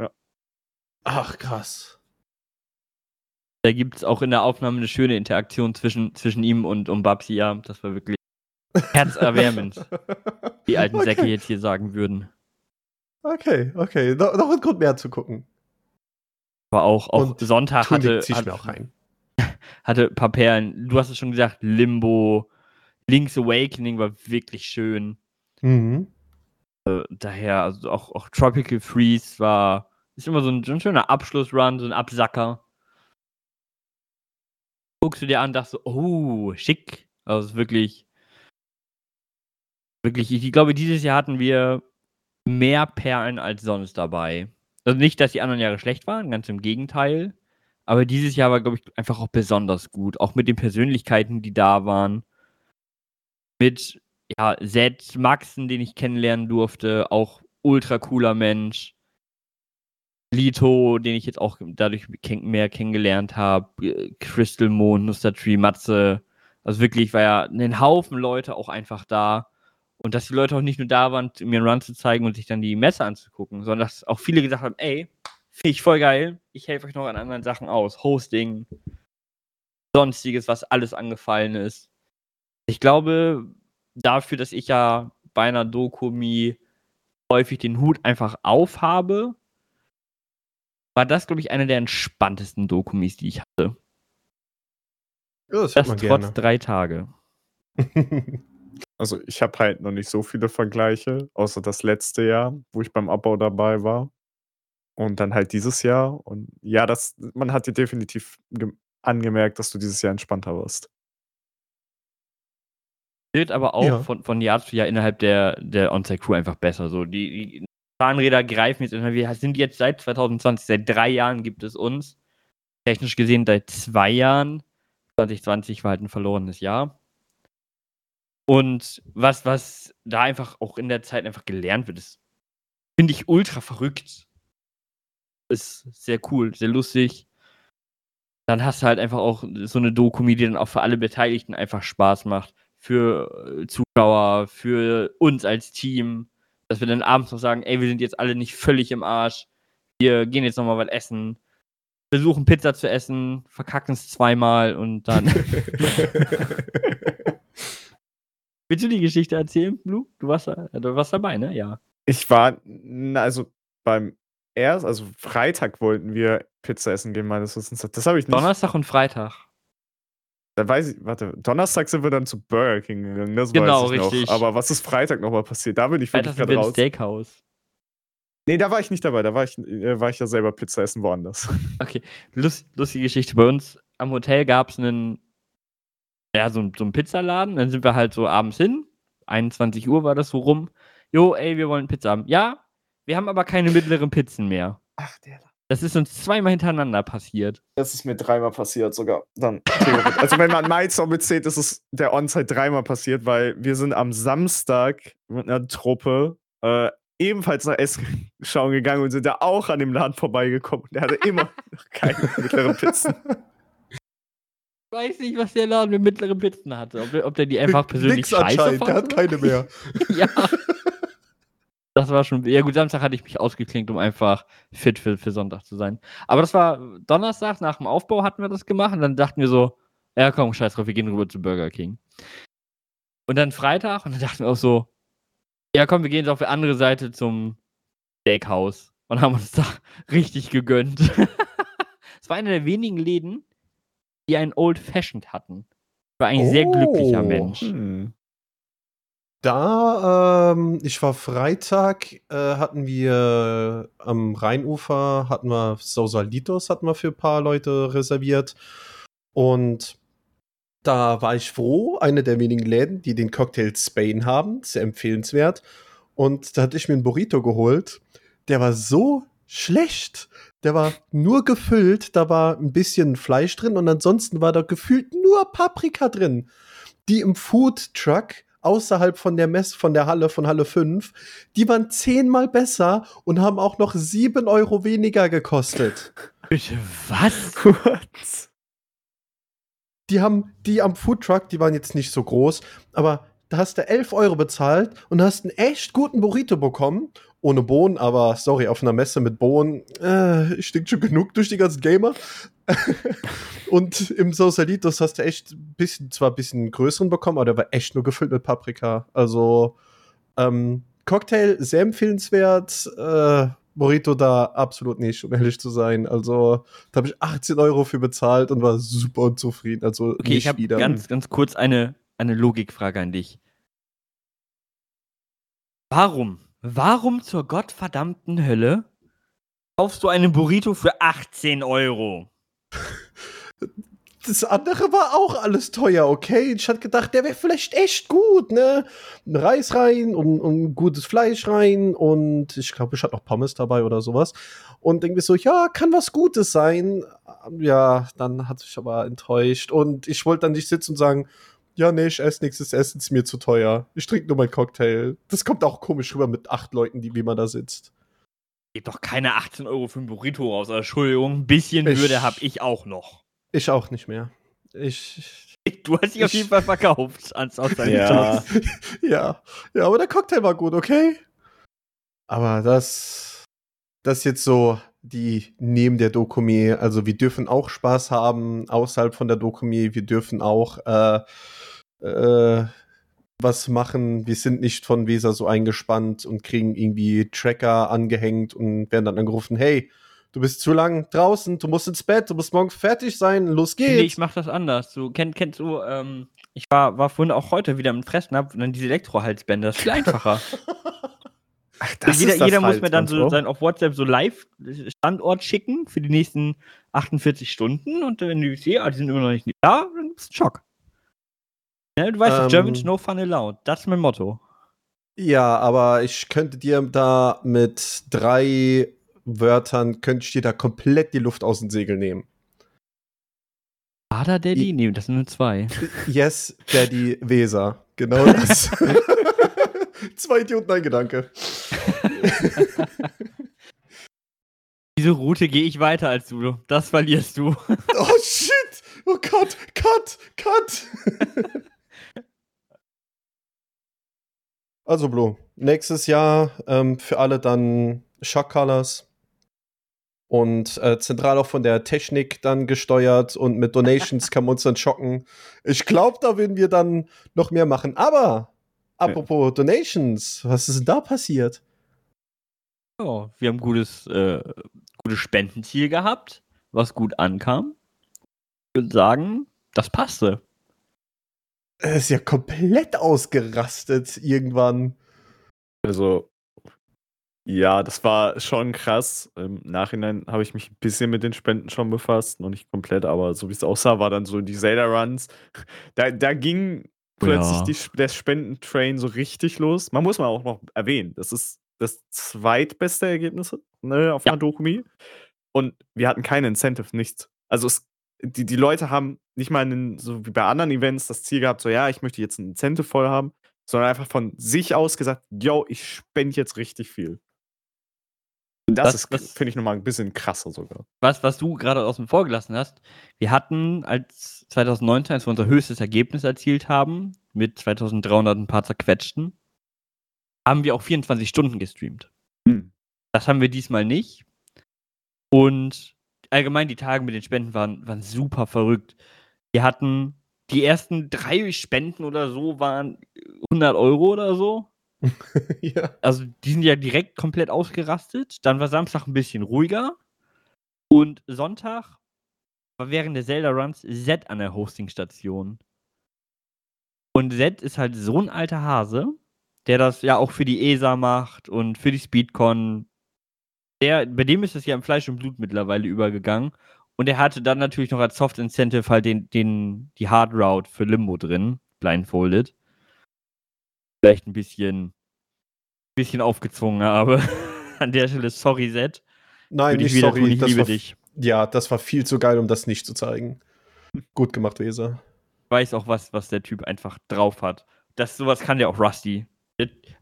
Ach, krass. Da gibt es auch in der Aufnahme eine schöne Interaktion zwischen, zwischen ihm und, Babsi. Ja, das war wirklich herzerwärmend, (laughs) die alten okay. Säcke jetzt hier sagen würden. Okay, okay. No, noch ein Grund mehr zu gucken. Aber auch, auch Und Sonntag hatte, zieh ich hat- mir auch rein. (laughs) hatte ein paar Perlen. Du hast es schon gesagt, Limbo, Link's Awakening war wirklich schön. Mhm. Daher, also auch, auch Tropical Freeze war, ist immer so ein, so ein schöner Abschlussrun, so ein Absacker. Guckst du dir an, dachtest so, oh, schick. Also wirklich, wirklich, ich glaube, dieses Jahr hatten wir mehr Perlen als sonst dabei. Also nicht, dass die anderen Jahre schlecht waren, ganz im Gegenteil. Aber dieses Jahr war, glaube ich, einfach auch besonders gut. Auch mit den Persönlichkeiten, die da waren. Mit, ja, Zed Maxen, den ich kennenlernen durfte. Auch ultra cooler Mensch. Lito, den ich jetzt auch dadurch mehr kennengelernt habe. Crystal Moon, Nustertree, Matze. Also wirklich war ja ein Haufen Leute auch einfach da. Und dass die Leute auch nicht nur da waren, mir einen Run zu zeigen und sich dann die Messe anzugucken, sondern dass auch viele gesagt haben, ey, finde ich voll geil, ich helfe euch noch an anderen Sachen aus. Hosting, sonstiges, was alles angefallen ist. Ich glaube, dafür, dass ich ja bei einer Dokumi häufig den Hut einfach aufhabe, war das, glaube ich, eine der entspanntesten Dokumis, die ich hatte. Ja, das, Das trotz man drei Tage. gerne. (laughs) Also, ich habe halt noch nicht so viele Vergleiche, außer das letzte Jahr, wo ich beim Abbau dabei war. Und dann halt dieses Jahr. Und ja, das, man hat dir definitiv ge- angemerkt, dass du dieses Jahr entspannter warst. Wird aber auch Ja. von, von Jahr zu Jahr innerhalb der, der On-Site-Crew einfach besser. So, die, die Zahnräder greifen jetzt, immer- wir sind jetzt seit 2020, seit drei Jahren gibt es uns. Technisch gesehen seit zwei Jahren. 2020 war halt ein verlorenes Jahr. Und was, was da einfach auch in der Zeit einfach gelernt wird, ist, finde ich ultra verrückt. Ist sehr cool, sehr lustig. Dann hast du halt einfach auch so eine Doku, die dann auch für alle Beteiligten einfach Spaß macht. Für äh, Zuschauer, für uns als Team. Dass wir dann abends noch sagen, ey, wir sind jetzt alle nicht völlig im Arsch. Wir gehen jetzt nochmal was essen. Versuchen Pizza zu essen, verkacken es zweimal und dann. (laughs) (laughs) Willst du die Geschichte erzählen, Blue? Du warst, du warst dabei, ne? Ja. Ich war, also beim erst, also Freitag wollten wir Pizza essen gehen, meines Wissens. Das habe ich nicht. Donnerstag und Freitag. Da weiß ich, warte, Donnerstag sind wir dann zu Burger King gegangen, das Genau, weiß ich richtig. noch. Aber was ist Freitag nochmal passiert? Da bin ich Freitag wirklich gerade raus. Steakhouse. Nee, da war ich nicht dabei, da war ich, äh, war ich ja selber Pizza essen woanders. (laughs) Okay, Lust, lustige Geschichte. Bei uns am Hotel gab es einen, ja, so, so einen Pizzaladen. Dann sind wir halt so abends hin. 21 Uhr war das so rum. Jo, ey, wir wollen Pizza haben. Ja, wir haben aber keine mittleren Pizzen mehr. Ach, der. Das ist uns zweimal hintereinander passiert. Das ist mir dreimal passiert sogar. Dann. also wenn man Milestone mitzählt, ist es der Onsite dreimal passiert, weil wir sind am Samstag mit einer Truppe äh, ebenfalls nach Essen (laughs) schauen gegangen und sind da auch an dem Laden vorbeigekommen. Der hatte immer (laughs) noch keine mittleren Pizzen. Ich weiß nicht, was der Laden mit mittleren Pizzen hatte. Ob, der- ob der die einfach persönlich Nix scheiße anscheinend, der fand. hat keine mehr. (laughs) ja. Das war schon. Ja, gut, Samstag hatte ich mich ausgeklinkt, um einfach fit für, für Sonntag zu sein. Aber das war Donnerstag, nach dem Aufbau hatten wir das gemacht und dann dachten wir so: Ja, komm, scheiß drauf, wir gehen rüber zu Burger King. Und dann Freitag und dann dachten wir auch so: Ja, komm, wir gehen jetzt auf die andere Seite zum Steakhouse und haben uns da (laughs) richtig gegönnt. (laughs) Es war einer der wenigen Läden, die einen Old Fashioned hatten. Ich war ein sehr glücklicher Oh. Mensch. Hm. Da, ähm, ich war Freitag, äh, hatten wir am Rheinufer, hatten wir Sausalitos, hatten wir für ein paar Leute reserviert. Und da war ich froh, eine der wenigen Läden, die den Cocktail Spain haben, sehr empfehlenswert. Und da hatte ich mir einen Burrito geholt. Der war so schlecht. Der war nur gefüllt, da war ein bisschen Fleisch drin und ansonsten war da gefühlt nur Paprika drin. Die im Food Truck außerhalb von der Mess, von der Halle, von Halle 5, die waren zehnmal besser und haben auch noch sieben Euro weniger gekostet. Bitte was? (laughs) What? Die haben, die am Foodtruck, die waren jetzt nicht so groß, aber da hast du 11 Euro bezahlt und hast einen echt guten Burrito bekommen. Ohne Bohnen, aber sorry, auf einer Messe mit Bohnen, äh, stinkt schon genug durch die ganzen Gamer. (laughs) und im Sausalitos hast du echt ein bisschen, zwar ein bisschen größeren bekommen, aber der war echt nur gefüllt mit Paprika. Also, ähm, Cocktail sehr empfehlenswert. Äh, Burrito da absolut nicht, um ehrlich zu sein. Also, da habe ich 18 Euro für bezahlt und war super unzufrieden. Also, Okay, nicht ich habe ganz, ganz kurz eine, eine Logikfrage an dich. Warum? Warum zur gottverdammten Hölle kaufst du einen Burrito für 18 Euro? das andere war auch alles teuer, okay? Ich hatte gedacht, der wäre vielleicht echt gut, ne? Reis rein und, und gutes Fleisch rein und ich glaube, ich hatte noch Pommes dabei oder sowas. Und denke mir so, ja, kann was Gutes sein. Ja, dann hat sich aber enttäuscht und ich wollte dann nicht sitzen und sagen, ja, nee, ich esse nichts, das Essen ist mir zu teuer. Ich trinke nur mein Cocktail. Das kommt auch komisch rüber mit acht Leuten, die wie man da sitzt. Gib doch keine 18 Euro für ein Burrito raus. Entschuldigung, ein bisschen Ich- Würde habe ich auch noch. Ich auch nicht mehr. Ich, Du hast dich auf Ich- jeden Fall verkauft. Ans Ja. (laughs) Ja, ja, aber der Cocktail war gut, okay? Aber das, das ist jetzt so die neben der Dokumi. Also wir dürfen auch Spaß haben außerhalb von der Dokumi. Wir dürfen auch äh, äh, was machen. Wir sind nicht von Weser so eingespannt und kriegen irgendwie Tracker angehängt und werden dann angerufen, hey, du bist zu lang draußen, du musst ins Bett, du musst morgen fertig sein, los geht's. Nee, ich mach das anders. Du kenn, kennst du, ähm, ich war, war vorhin auch heute wieder im Fressnapf und dann diese Elektrohalsbänder. Das ist viel einfacher. (laughs) Ach, jeder jeder muss mir dann so sein auf WhatsApp so live Standort schicken für die nächsten 48 Stunden und wenn du siehst, ah, die sind immer noch nicht da, dann ist ein Schock. Ja, du weißt, Ähm, Germans no fun allowed. Das ist mein Motto. Ja, aber ich könnte dir da mit drei Wörtern, könnte ich dir da komplett die Luft aus den Segeln nehmen. Vater Daddy? Nee, das sind nur zwei. Yes, Daddy Weser. Genau das. (laughs) Zwei Idioten, ein Gedanke. (laughs) Diese Route gehe ich weiter als du. Das verlierst du. (laughs) Oh shit! Oh Gott! Cut! Cut! (laughs) also, Blue, nächstes Jahr ähm, für alle dann Shock Colors und äh, zentral auch von der Technik dann gesteuert und mit Donations kann man uns dann schocken. Ich glaube, da würden wir dann noch mehr machen. Aber, apropos Donations, was ist denn da passiert? Ja, wir haben gutes, äh, gutes Spendenziel gehabt, was gut ankam. Ich würde sagen, das passte. Er ist ja komplett ausgerastet irgendwann. Also, ja, das war schon krass. Im Nachhinein habe ich mich ein bisschen mit den Spenden schon befasst. Noch nicht komplett, aber so wie es aussah, war dann so die Zelda-Runs. (laughs) Da, da ging plötzlich Ja. die, der Spendentrain so richtig los. Man muss mal auch noch erwähnen, das ist das zweitbeste Ergebnis ne, auf Ja. einer Dokumi. Und wir hatten kein Incentive, nichts. Also es, die, die Leute haben nicht mal einen, so wie bei anderen Events das Ziel gehabt, so ja, ich möchte jetzt ein Incentive voll haben, sondern einfach von sich aus gesagt, yo, ich spende jetzt richtig viel. Das, Das- ist, finde ich, nochmal ein bisschen krasser sogar. Was, was du gerade außen vor gelassen hast, wir hatten als 2019, als wir unser höchstes Ergebnis erzielt haben, mit 2300 ein paar zerquetschten, haben wir auch 24 Stunden gestreamt. Hm. Das haben wir diesmal nicht. Und allgemein die Tage mit den Spenden waren, waren super verrückt. Wir hatten die ersten drei Spenden oder so waren 100 Euro oder so. (laughs) ja. Also die sind ja direkt komplett ausgerastet. Dann war Samstag ein bisschen ruhiger. Und Sonntag war während der Zelda Runs Z an der Hostingstation. Und Z ist halt so ein alter Hase, der das ja auch für die ESA macht und für die Speedcon. Der, bei dem ist es ja im Fleisch und Blut mittlerweile übergegangen. Und er hatte dann natürlich noch als Soft Incentive halt den, den, die Hard Route für Limbo drin, blindfolded. Vielleicht ein bisschen, bisschen aufgezwungen habe. (laughs) An der Stelle, sorry, Zed. Nein, nicht sorry. tun, ich liebe war, dich. Ja, das war viel zu geil, um das nicht zu zeigen. Gut gemacht, Weser. Ich weiß auch, was, was der Typ einfach drauf hat. Das, sowas kann der auch Rusty.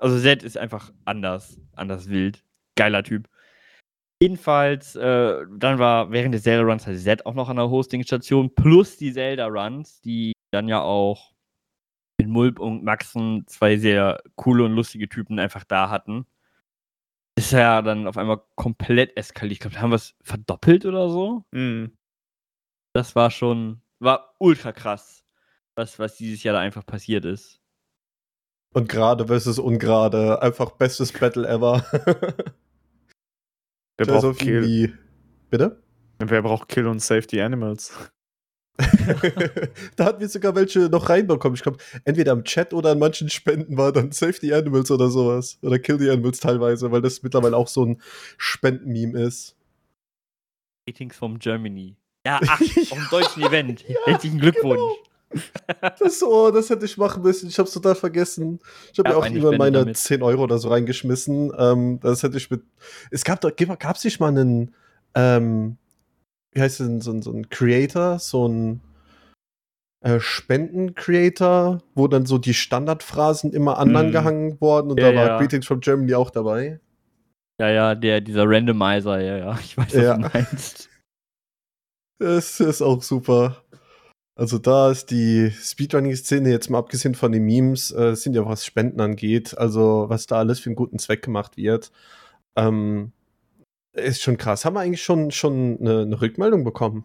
Also Zed ist einfach anders, anders wild. Geiler Typ. Jedenfalls, äh, dann war während des Zelda Runs halt Zed auch noch an der Hostingstation, plus die Zelda Runs, die dann ja auch mit Mulp und Maxen zwei sehr coole und lustige Typen einfach da hatten. Ist ja dann auf einmal komplett eskaliert. Ich glaube, da haben wir es verdoppelt oder so. Mhm. Das war schon, war ultra krass, was, was dieses Jahr da einfach passiert ist. Und gerade versus ungerade. Einfach bestes Battle ever. Wer braucht, Kill, Bitte? wer braucht Kill und Save the Animals? (laughs) da hatten wir sogar welche noch reinbekommen. Ich glaube, entweder im Chat oder an manchen Spenden war dann Save the Animals oder sowas. Oder Kill the Animals teilweise, weil das mittlerweile auch so ein Spendenmeme ist. Ratings from Germany. Ja, (laughs) ach, auf dem deutschen Event. Herzlichen Glückwunsch. Das, oh, das hätte ich machen müssen. Ich hab's total vergessen. Ich habe Gab ja auch Spende meine damit. 10 Euro oder so reingeschmissen. Ähm, das hätte ich mit. Es gab doch, gab es nicht mal einen, ähm, wie heißt denn, so, ein- so ein Creator, so ein äh, Spenden-Creator, wo dann so die Standardphrasen immer angehangen wurden und Ja, da war ja. Greetings from Germany auch dabei. Ja, ja, der, dieser Randomizer, ja, ja. (laughs) Ich weiß, was Ja. du meinst. Das ist auch super. Also da ist die Speedrunning-Szene jetzt mal abgesehen von den Memes, äh, sind ja was Spenden angeht, also was da alles für einen guten Zweck gemacht wird, ähm, ist schon krass. Haben wir eigentlich schon, schon eine, eine Rückmeldung bekommen?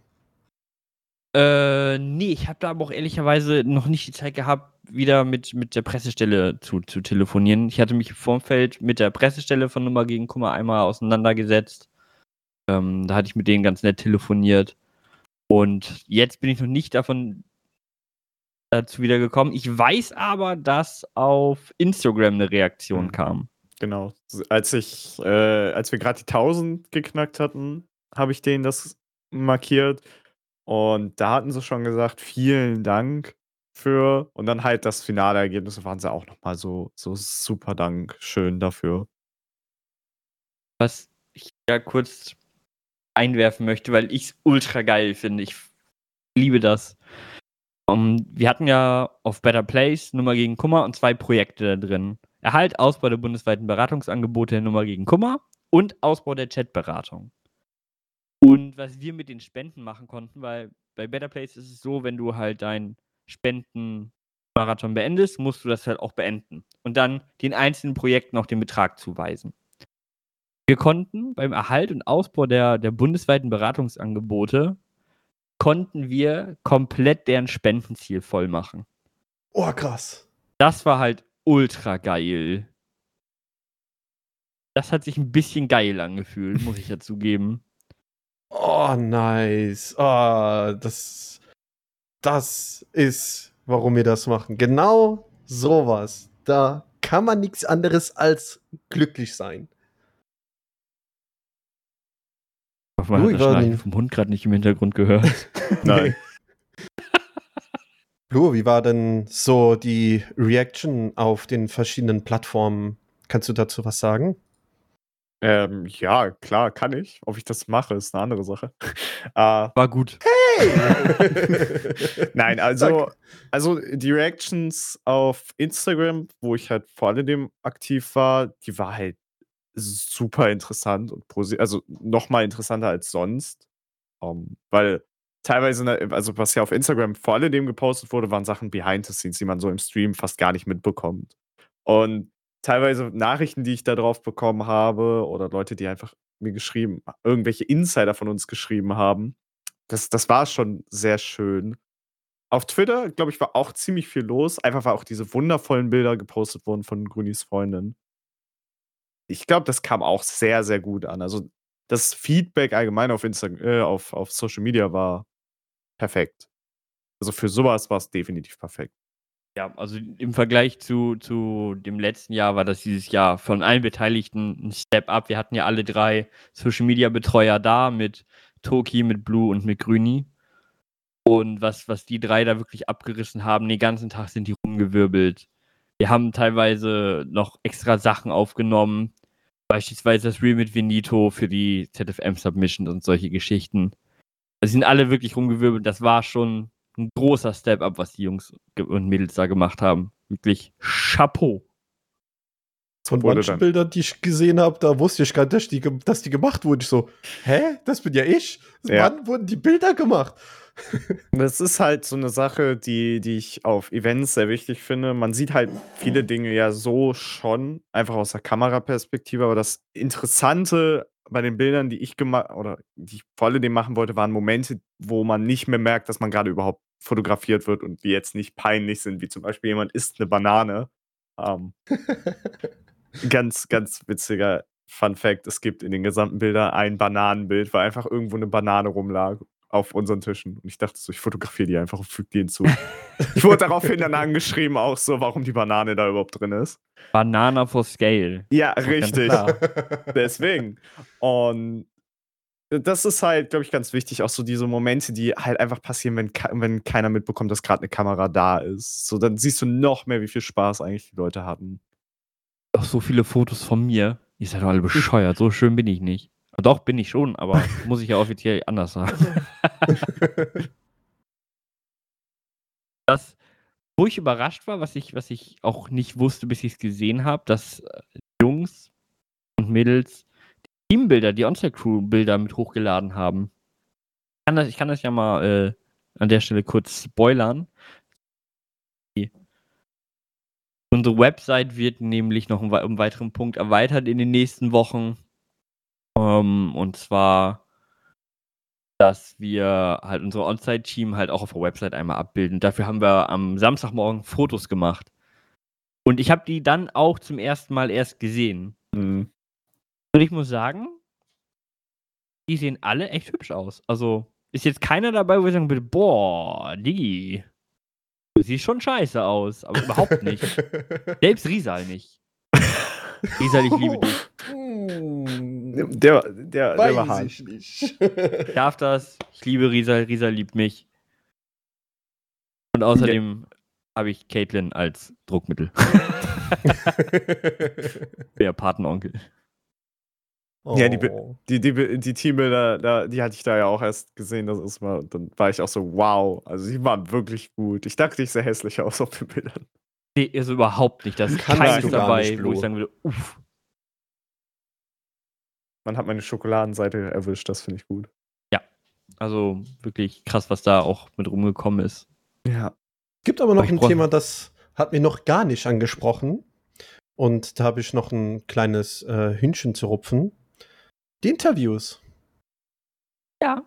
Äh, nee, ich habe da aber auch ehrlicherweise noch nicht die Zeit gehabt, wieder mit, mit der Pressestelle zu, zu telefonieren. Ich hatte mich im Vorfeld mit der Pressestelle von Nummer gegen Kummer einmal auseinandergesetzt. Ähm, da hatte ich mit denen ganz nett telefoniert. Und jetzt bin ich noch nicht davon dazu wieder gekommen. Ich weiß aber, dass auf Instagram eine Reaktion Mhm. kam. Genau. Als ich, äh, als wir gerade die 1000 geknackt hatten, habe ich denen das markiert. Und da hatten sie schon gesagt, vielen Dank für. Und dann halt das finale Ergebnis waren sie auch nochmal so, so super Dankeschön dafür. Was ich ja kurz einwerfen möchte, weil ich es ultra geil finde. Ich liebe das. Um, wir hatten ja auf Better Place Nummer gegen Kummer und zwei Projekte da drin. Erhalt, Ausbau der bundesweiten Beratungsangebote der Nummer gegen Kummer und Ausbau der Chatberatung. Und was wir mit den Spenden machen konnten, weil bei Better Place ist es so, wenn du halt deinen Spendenmarathon beendest, musst du das halt auch beenden und dann den einzelnen Projekten auch den Betrag zuweisen. Wir konnten beim Erhalt und Ausbau der, der bundesweiten Beratungsangebote konnten wir komplett deren Spendenziel voll machen. Oh, krass. Das war halt ultra geil. Das hat sich ein bisschen geil angefühlt, muss ich ja zugeben. (laughs) Oh, nice. Oh, das, das ist, warum wir das machen. Genau sowas. Da kann man nichts anderes als glücklich sein. Ich hoffe, man hat das Schnarchen vom Hund gerade nicht im Hintergrund gehört. (laughs) Nein. (laughs) Blue, wie war denn so die Reaction auf den verschiedenen Plattformen? Kannst du dazu was sagen? Ähm, ja, klar, kann ich. Ob ich das mache, ist eine andere Sache. äh, (laughs) war gut. Hey! (laughs) Nein, also, also die Reactions auf Instagram, wo ich halt vor allem aktiv war, die war halt super interessant und positiv, also nochmal interessanter als sonst. Um, ähm, weil teilweise, also was ja auf Instagram vor allem gepostet wurde, waren Sachen behind the scenes, die man so im Stream fast gar nicht mitbekommt. Und teilweise Nachrichten, die ich da drauf bekommen habe, oder Leute, die einfach mir geschrieben, irgendwelche Insider von uns geschrieben haben, das, das war schon sehr schön. Auf Twitter, glaube ich, war auch ziemlich viel los. Einfach weil auch diese wundervollen Bilder gepostet wurden von Grunis Freundin ich glaube, das kam auch sehr, sehr gut an. Also, das Feedback allgemein auf Instagram, äh, auf, auf Social Media war perfekt. Also für sowas war es definitiv perfekt. Ja, also im Vergleich zu, zu dem letzten Jahr war das dieses Jahr von allen Beteiligten ein Step up. Wir hatten ja alle drei Social Media Betreuer da mit Toki, mit Blue und mit Grüni. Und was, was die drei da wirklich abgerissen haben, den ganzen Tag sind die rumgewirbelt. Wir haben teilweise noch extra Sachen aufgenommen, beispielsweise das Reel mit Venito für die ZFM-Submission und solche Geschichten. Also sind alle wirklich rumgewirbelt. Das war schon ein großer Step-up, was die Jungs und Mädels da gemacht haben. Wirklich Chapeau. Von manchen Bildern, die ich gesehen habe, da wusste ich gar nicht, dass die, dass die gemacht wurden. Ich so, hä? Das bin ja ich? Ja. Wann wurden die Bilder gemacht? (laughs) Das ist halt so eine Sache, die, die ich auf Events sehr wichtig finde. Man sieht halt viele Dinge ja so schon, einfach aus der Kameraperspektive, aber das Interessante bei den Bildern, die ich gemacht oder die ich vor allem machen wollte, waren Momente, wo man nicht mehr merkt, dass man gerade überhaupt fotografiert wird und die jetzt nicht peinlich sind, wie zum Beispiel jemand isst eine Banane. Ähm, ganz, ganz witziger Fun Fact: Es gibt in den gesamten Bildern ein Bananenbild, weil einfach irgendwo eine Banane rumlag auf unseren Tischen. Und ich dachte so, ich fotografiere die einfach und füge die hinzu. ich wurde daraufhin dann angeschrieben, auch so, warum die Banane da überhaupt drin ist. Banana for Scale. Ja, richtig. (laughs) Deswegen. Und das ist halt, glaube ich, ganz wichtig, auch so diese Momente, die halt einfach passieren, wenn, wenn keiner mitbekommt, dass gerade eine Kamera da ist. So, dann siehst du noch mehr, wie viel Spaß eigentlich die Leute hatten. Auch so viele Fotos von mir. Ihr seid doch alle bescheuert, so schön bin ich nicht. Doch, bin ich schon, aber (laughs) muss ich ja offiziell anders sagen. (laughs) das, wo ich überrascht war, was ich, was ich auch nicht wusste, bis ich es gesehen habe, dass äh, Jungs und Mädels die Teambilder, die On-Site-Crew-Bilder mit hochgeladen haben. Ich kann das, ich kann das ja mal äh, an der Stelle kurz spoilern. Unsere Website wird nämlich noch um, um einen weiteren Punkt erweitert in den nächsten Wochen. Ähm, und zwar, dass wir halt unsere On-Site-Team halt auch auf der Website einmal abbilden. Dafür haben wir am Samstagmorgen Fotos gemacht. Und ich habe die dann auch zum ersten Mal erst gesehen. Mhm. Und ich muss sagen, die sehen alle echt hübsch aus. Also ist jetzt keiner dabei, wo ich sagen würde, boah, Digi, du siehst schon scheiße aus. Aber überhaupt (laughs) nicht. Selbst Risal nicht. Risal, ich liebe dich. Der, der, Weiß der war hart. Ich nicht. ich darf das. Ich liebe Risa. Risa liebt mich. Und außerdem, habe ich Caitlin als Druckmittel. (laughs) Der Patenonkel. Ja, die, Oh. die, die, die Teambilder, da, die hatte ich da ja auch erst gesehen, das ist mal, dann war ich auch so, wow, also die waren wirklich gut. Ich dachte, ich sehe hässlich aus auf den Bildern. Nee, also überhaupt nicht. Da ist keines dabei, nicht, wo ich sagen würde, uff. Man hat meine Schokoladenseite erwischt, das finde ich gut. Also wirklich krass, was da auch mit rumgekommen ist. Ja. Gibt aber noch Aber ein brauch- Thema, das hat mir noch gar nicht angesprochen. Und da habe ich noch ein kleines äh, Hühnchen zu rupfen. Die Interviews. Ja.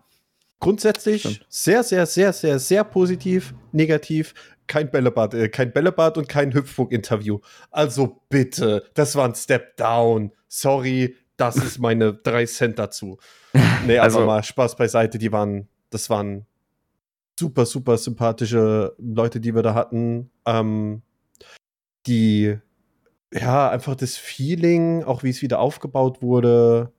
Grundsätzlich Stimmt. sehr, sehr, sehr, sehr, sehr positiv, negativ. Kein Bällebad, äh, kein Bällebad und kein Hüpfburg-Interview. Also bitte, das war ein Step down. Sorry, das ist meine drei Cent dazu. (laughs) Nee, Also- also mal Spaß beiseite, die waren, das waren super, super sympathische Leute, die wir da hatten. Ähm, die, ja, einfach das Feeling, auch wie es wieder aufgebaut wurde,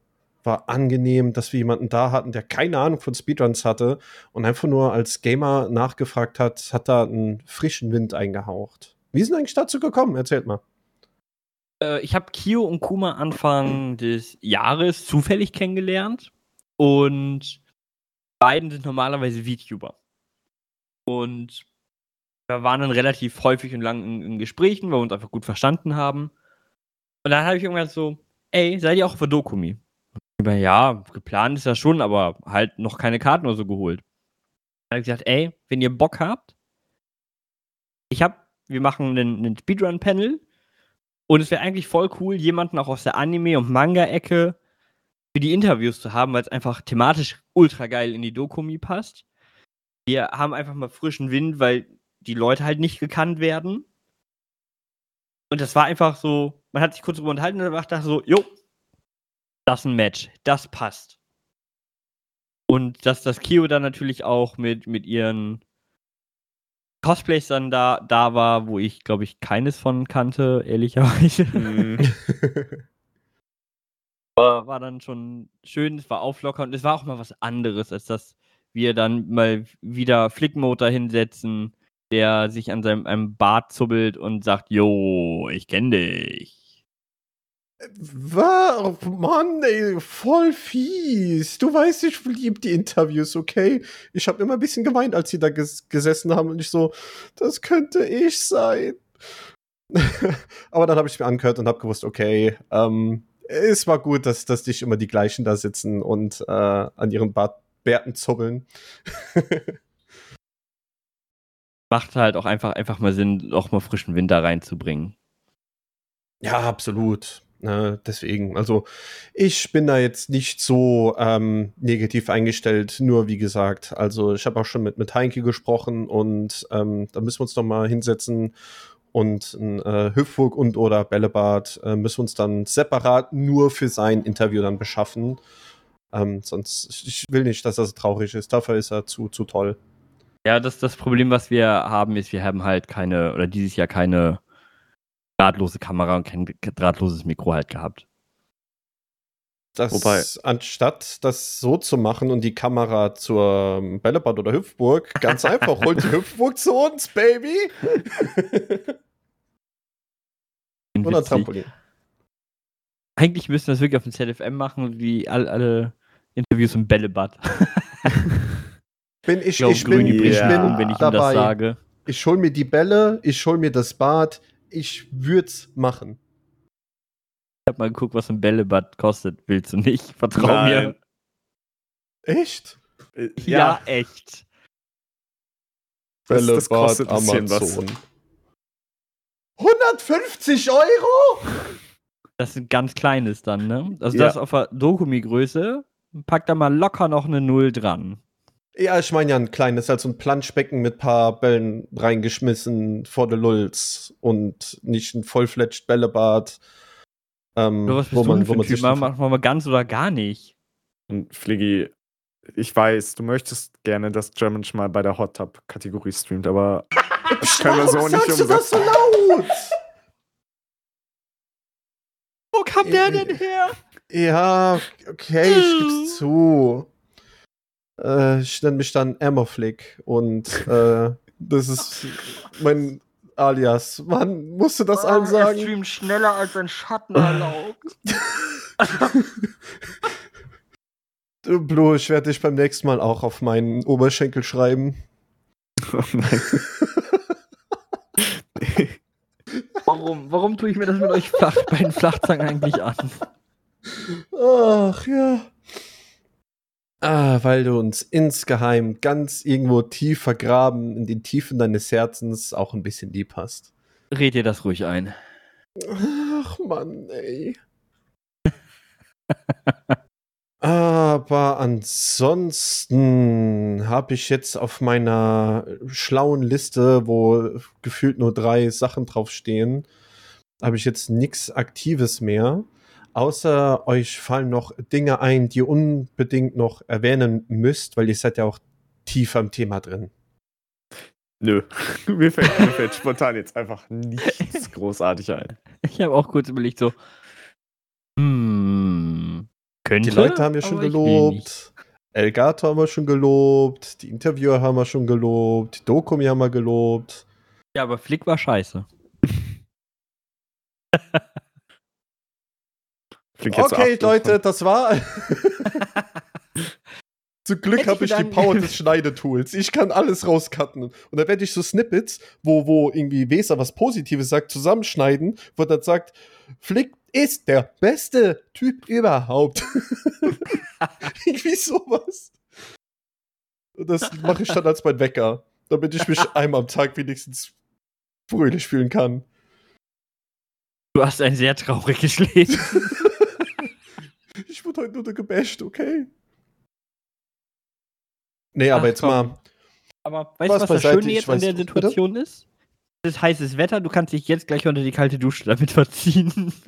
war angenehm, dass wir jemanden da hatten, der keine Ahnung von Speedruns hatte und einfach nur als Gamer nachgefragt hat, hat da einen frischen Wind eingehaucht. Wie sind eigentlich dazu gekommen? Erzählt mal. Äh, ich habe Kio und Kuma Anfang des Jahres zufällig kennengelernt. Und beiden sind normalerweise VTuber. Und wir waren dann relativ häufig und lang in, in Gesprächen, weil wir uns einfach gut verstanden haben. Und dann habe ich irgendwann so, ey, seid ihr auch für Dokumi? Ja, geplant ist ja schon, aber halt noch keine Karten oder so geholt. Dann habe ich gesagt, ey, wenn ihr Bock habt, ich hab, wir machen einen, einen Speedrun-Panel und es wäre eigentlich voll cool, jemanden auch aus der Anime- und Manga-Ecke für die Interviews zu haben, weil es einfach thematisch ultra geil in die Dokumi passt. Wir haben einfach mal frischen Wind, weil die Leute halt nicht gekannt werden. Und das war einfach so, man hat sich kurz drüber unterhalten und dachte so, jo, das ist ein Match, das passt. Und dass das Kio dann natürlich auch mit, mit ihren Cosplays dann da, da war, wo ich, glaube ich, keines von kannte, ehrlicherweise. Mhm. (laughs) war, war dann schon schön, es war auflockern und es war auch mal was anderes, als dass wir dann mal wieder Flickmotor hinsetzen, der sich an seinem einem Bart zubbelt und sagt, Jo, ich kenne dich. Was? Mann, ey, voll fies. Du weißt, ich liebe die Interviews, okay? Ich habe immer ein bisschen geweint, als sie da ges gesessen haben und ich so, das könnte ich sein. (laughs) Aber dann habe ich mir angehört und habe gewusst, okay, ähm, es war gut, dass, dass nicht immer die gleichen da sitzen und äh, an ihren Bart Bärten zubbeln. (laughs) Macht halt auch einfach, einfach mal Sinn, auch mal frischen Winter reinzubringen. Ja, absolut. Ne, deswegen, also ich bin da jetzt nicht so ähm, negativ eingestellt, nur wie gesagt, also ich habe auch schon mit, mit Heinke gesprochen und ähm, da müssen wir uns noch mal hinsetzen und äh, Hüpfburg und oder Bällebad äh, müssen wir uns dann separat nur für sein Interview dann beschaffen. Ähm, sonst, ich will nicht, dass er so traurig ist. Dafür ist er zu, zu toll. Ja, das, das Problem, was wir haben, ist, wir haben halt keine, oder dieses Jahr keine drahtlose Kamera und kein drahtloses Mikro halt gehabt. Das, Wobei- anstatt das so zu machen und die Kamera zur Bällebad oder Hüpfburg, ganz einfach, holt die (laughs) Hüpfburg zu uns, Baby! (laughs) Witzig. Trampolin. Eigentlich müssten wir das wirklich auf dem ZFM machen, wie all, alle Interviews im Bällebad. (laughs) Bin ich, glaub, ich bin, bringt ich bin wenn ich ihm das dabei. sage. Ich hol mir die Bälle, ich hol mir das Bad, ich würd's machen. Ich hab mal geguckt, was ein Bällebad kostet. Willst du nicht? (laughs) Vertrau Nein. Echt? Äh, mir. Ja, echt. Das- das kostet was. 150 Euro? Das ist ein ganz kleines dann, ne? Also Ja. das auf der Dokumi-Größe, pack da mal locker noch eine Null dran. Ja, ich meine ja ein kleines, halt so ein Planschbecken mit paar Bällen reingeschmissen vor the Lulz und nicht ein vollfledged Bällebad. Ähm, Oder was bist du denn für ein Typ? sich Machen wir mal ganz oder gar nicht. Und Fliggy, ich weiß, du möchtest gerne, dass Germansch mal bei der Hot Tub-Kategorie streamt, aber das können wir so Warum nicht sagst du das so umsetzen. laut? Wo kam der denn her? Ja, okay, ich geb's zu. Äh, ich nenne mich dann Emmerflick und äh, das ist mein Alias. Mann, musst du das allen Er sagen? streamt schneller als sein Schatten erlaubt. Du, (laughs) Blue, ich werde dich beim nächsten Mal auch auf meinen Oberschenkel schreiben. Oh (laughs) nein. Warum, warum tue ich mir das mit euch flach, bei den Flachzangen eigentlich an? Ach ja. Ah, weil du uns insgeheim ganz irgendwo tief vergraben in den Tiefen deines Herzens auch ein bisschen lieb hast. Red dir das ruhig ein. Ach Mann, ey. (laughs) Aber ansonsten habe ich jetzt auf meiner schlauen Liste, wo gefühlt nur drei Sachen draufstehen, habe ich jetzt nichts Aktives mehr. Außer euch fallen noch Dinge ein, die ihr unbedingt noch erwähnen müsst, weil ihr seid ja auch tiefer im Thema drin. Nö. (laughs) Mir fällt, mir fällt spontan jetzt einfach nichts (laughs) großartig ein. Ich habe auch kurz überlegt, so. Hm. Könnte. Die Leute haben wir schon gelobt. Elgato haben wir schon gelobt. Die Interviewer haben wir schon gelobt. Die Dokumi haben wir gelobt. Ja, aber Flick war scheiße. (laughs) Klingt jetzt so Okay, Leute, das war. (laughs) Zum Glück habe ich ich die Power des Schneidetools. Ich kann alles rauscutten. Und dann werde ich so Snippets, wo, wo irgendwie Weser was Positives sagt, zusammenschneiden, wo dann sagt, Flick ist der beste Typ überhaupt. (laughs) irgendwie sowas. Und das mache ich dann als mein Wecker, damit ich mich einmal am Tag wenigstens fröhlich fühlen kann. Du hast ein sehr trauriges Leben. (laughs) Ich wurde heute nur gebasht, okay? Nee, aber Ach, jetzt komm. mal. Aber weißt du, Was was das Schöne jetzt an der bitte? Situation ist? Es ist heißes Wetter, du kannst dich jetzt gleich unter die kalte Dusche damit verziehen. (laughs)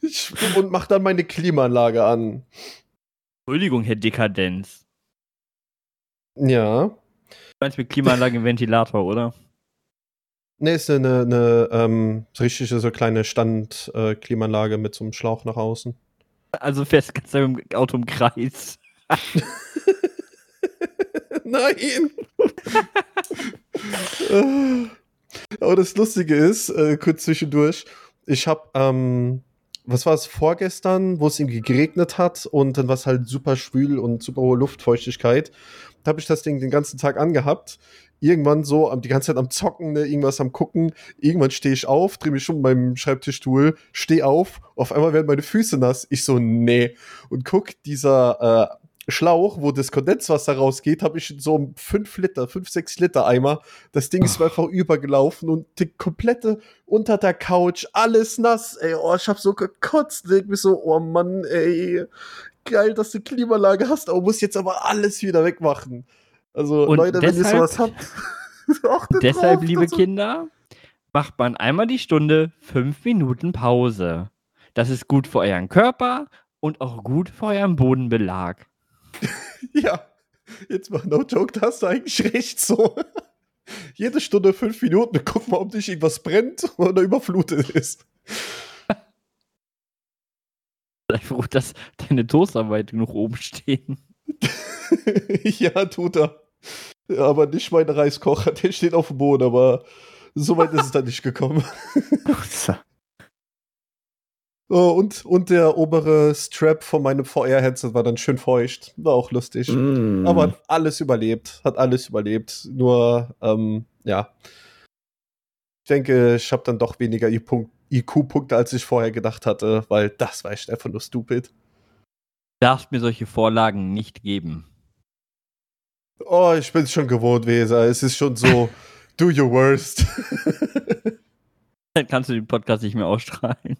Ich, und mach dann meine Klimaanlage an. Entschuldigung, Herr Dekadenz. Ja. Du meinst mit Klimaanlage Ventilator, oder? Ne, ist eine, eine ähm, so richtige, so kleine Stand-Klimaanlage mit so einem Schlauch nach außen. Also fährst ganz im Auto im Kreis. (laughs) Nein! Äh, (laughs) Aber das Lustige ist, äh, kurz zwischendurch, ich hab, ähm, was war es, vorgestern, wo es irgendwie geregnet hat und dann war es halt super schwül und super hohe Luftfeuchtigkeit. Da habe ich das Ding den ganzen Tag angehabt. Irgendwann so am- die ganze Zeit am Zocken, ne, irgendwas am Gucken. Irgendwann stehe ich auf, drehe mich um meinem Schreibtischstuhl, stehe auf, auf einmal werden meine Füße nass. Ich so, nee. Und guck, dieser äh, Schlauch, wo das Kondenswasser rausgeht, habe ich in so einem 5 Liter, 5, 6 Liter Eimer. Das Ding ist mir einfach übergelaufen und die komplette unter der Couch, alles nass, ey. Oh, ich hab so gekotzt. Denk mir so, oh Mann, ey. Geil, dass du Klimaanlage hast, aber musst jetzt aber alles wieder wegmachen. Also, Und Leute, wenn ihr deshalb- sowas habt, (laughs) Deshalb, drauf, liebe dass- Kinder, macht man einmal die Stunde fünf Minuten Pause. Das ist gut für euren Körper und auch gut für euren Bodenbelag. (laughs) Ja, jetzt mal no joke, da hast du eigentlich (laughs) recht so. Jede Stunde fünf Minuten, guck mal, ob dich irgendwas brennt oder überflutet ist. Sei froh, dass deine Toaster weit genug oben stehen. ja, tut er. Aber nicht mein Reiskocher, der steht auf dem Boden, aber so weit ist es dann nicht gekommen. (laughs) Oh, und, und der obere Strap von meinem VR-Headset war dann schön feucht. War auch lustig. Mm. Aber hat alles überlebt. Hat alles überlebt. Nur, ähm, ja. Ich denke, ich habe dann doch weniger IQ- IQ-Punkte, als ich vorher gedacht hatte, weil das war echt einfach nur stupid. Darfst mir solche Vorlagen nicht geben. Oh, ich bin schon gewohnt, Weser. Es ist schon so, do your worst. Dann (laughs) kannst du den Podcast nicht mehr ausstrahlen.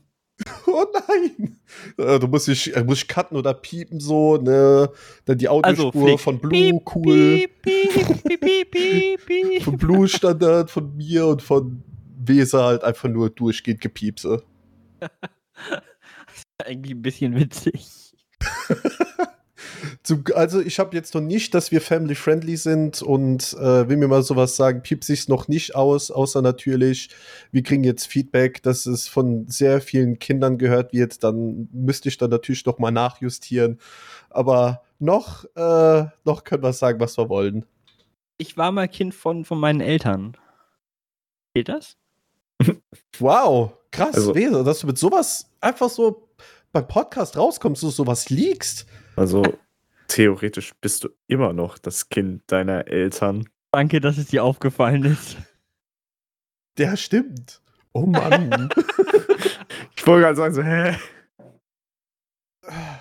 (laughs) oh nein. Äh, Du musst dich, äh, musst dich cutten oder piepen so, ne? Dann die Also, Audiospur Flick. von Blue, Piep, cool. Piep, piep. Von Blue Standard, von mir und von Weser halt einfach nur durchgehend gepiepse. (laughs) Eigentlich ein bisschen witzig. Also ich habe jetzt noch nicht, dass wir family-friendly sind und äh, will mir mal sowas sagen, piepse ich noch nicht aus, außer natürlich, wir kriegen jetzt Feedback, dass es von sehr vielen Kindern gehört wird, dann müsste ich dann natürlich noch mal nachjustieren. Aber noch, äh, noch können wir sagen, was wir wollen. ich war mal Kind von, von meinen Eltern. Geht das? (laughs) Wow, krass, Also- dass du mit sowas einfach so beim Podcast rauskommst, du sowas liegst. Also theoretisch bist du immer noch das Kind deiner Eltern. Danke, dass es dir aufgefallen ist. Der stimmt. Oh Mann. (laughs) Ich wollte gerade sagen, so, hä?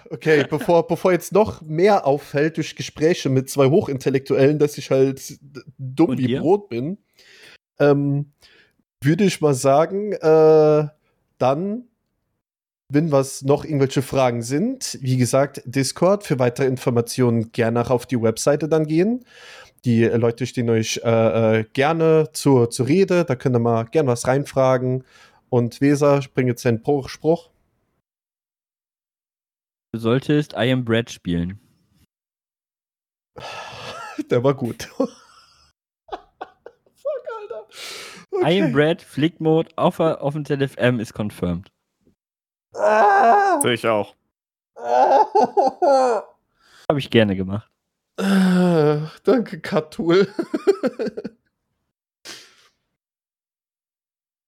Okay, bevor, bevor jetzt noch mehr auffällt durch Gespräche mit zwei Hochintellektuellen, dass ich halt dumm Und wie dir? Brot bin, ähm, würde ich mal sagen, äh, dann, wenn was noch irgendwelche Fragen sind, wie gesagt, Discord für weitere Informationen gerne auch auf die Webseite dann gehen. Die äh, Leute stehen euch äh, äh, gerne zur, zur Rede, da könnt ihr mal gerne was reinfragen. Und Weser, bring jetzt deinen Pro- Spruch. Du solltest I Am Bread spielen. (laughs) Der war gut. (laughs) Fuck, Alter. I Am Bread, Flick Mode auf, auf dem ZFM ist confirmed. Ah. Sehe ich auch. Ah. Habe ich gerne gemacht. Ah, Danke, Cut-Tool. (laughs)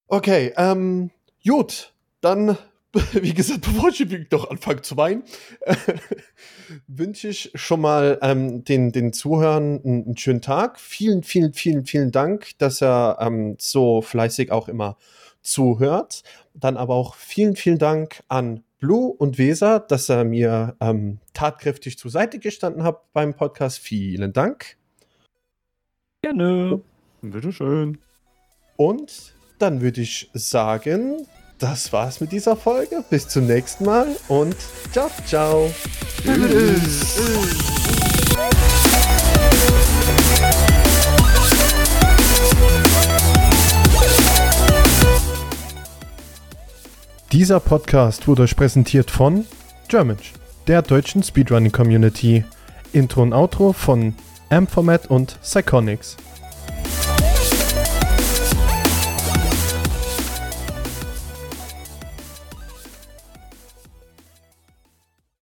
okay, ähm, gut, dann, (laughs) wie gesagt, (laughs) bevor ich doch anfange zu weinen, wünsche ich schon mal ähm, den, den Zuhörern einen, einen schönen Tag. Vielen, vielen, vielen, vielen Dank, dass er ähm, so fleißig auch immer zuhört. Dann aber auch vielen, vielen Dank an Blue und Weser, dass er mir ähm, tatkräftig zur Seite gestanden hat beim Podcast. Vielen Dank. Gerne. Bitteschön. Und dann würde ich sagen, das war's mit dieser Folge. Bis zum nächsten Mal und ciao, ciao. Dieser Podcast wurde euch präsentiert von Germanch, der deutschen Speedrunning Community. Intro und Outro von Amformat und Psychonics.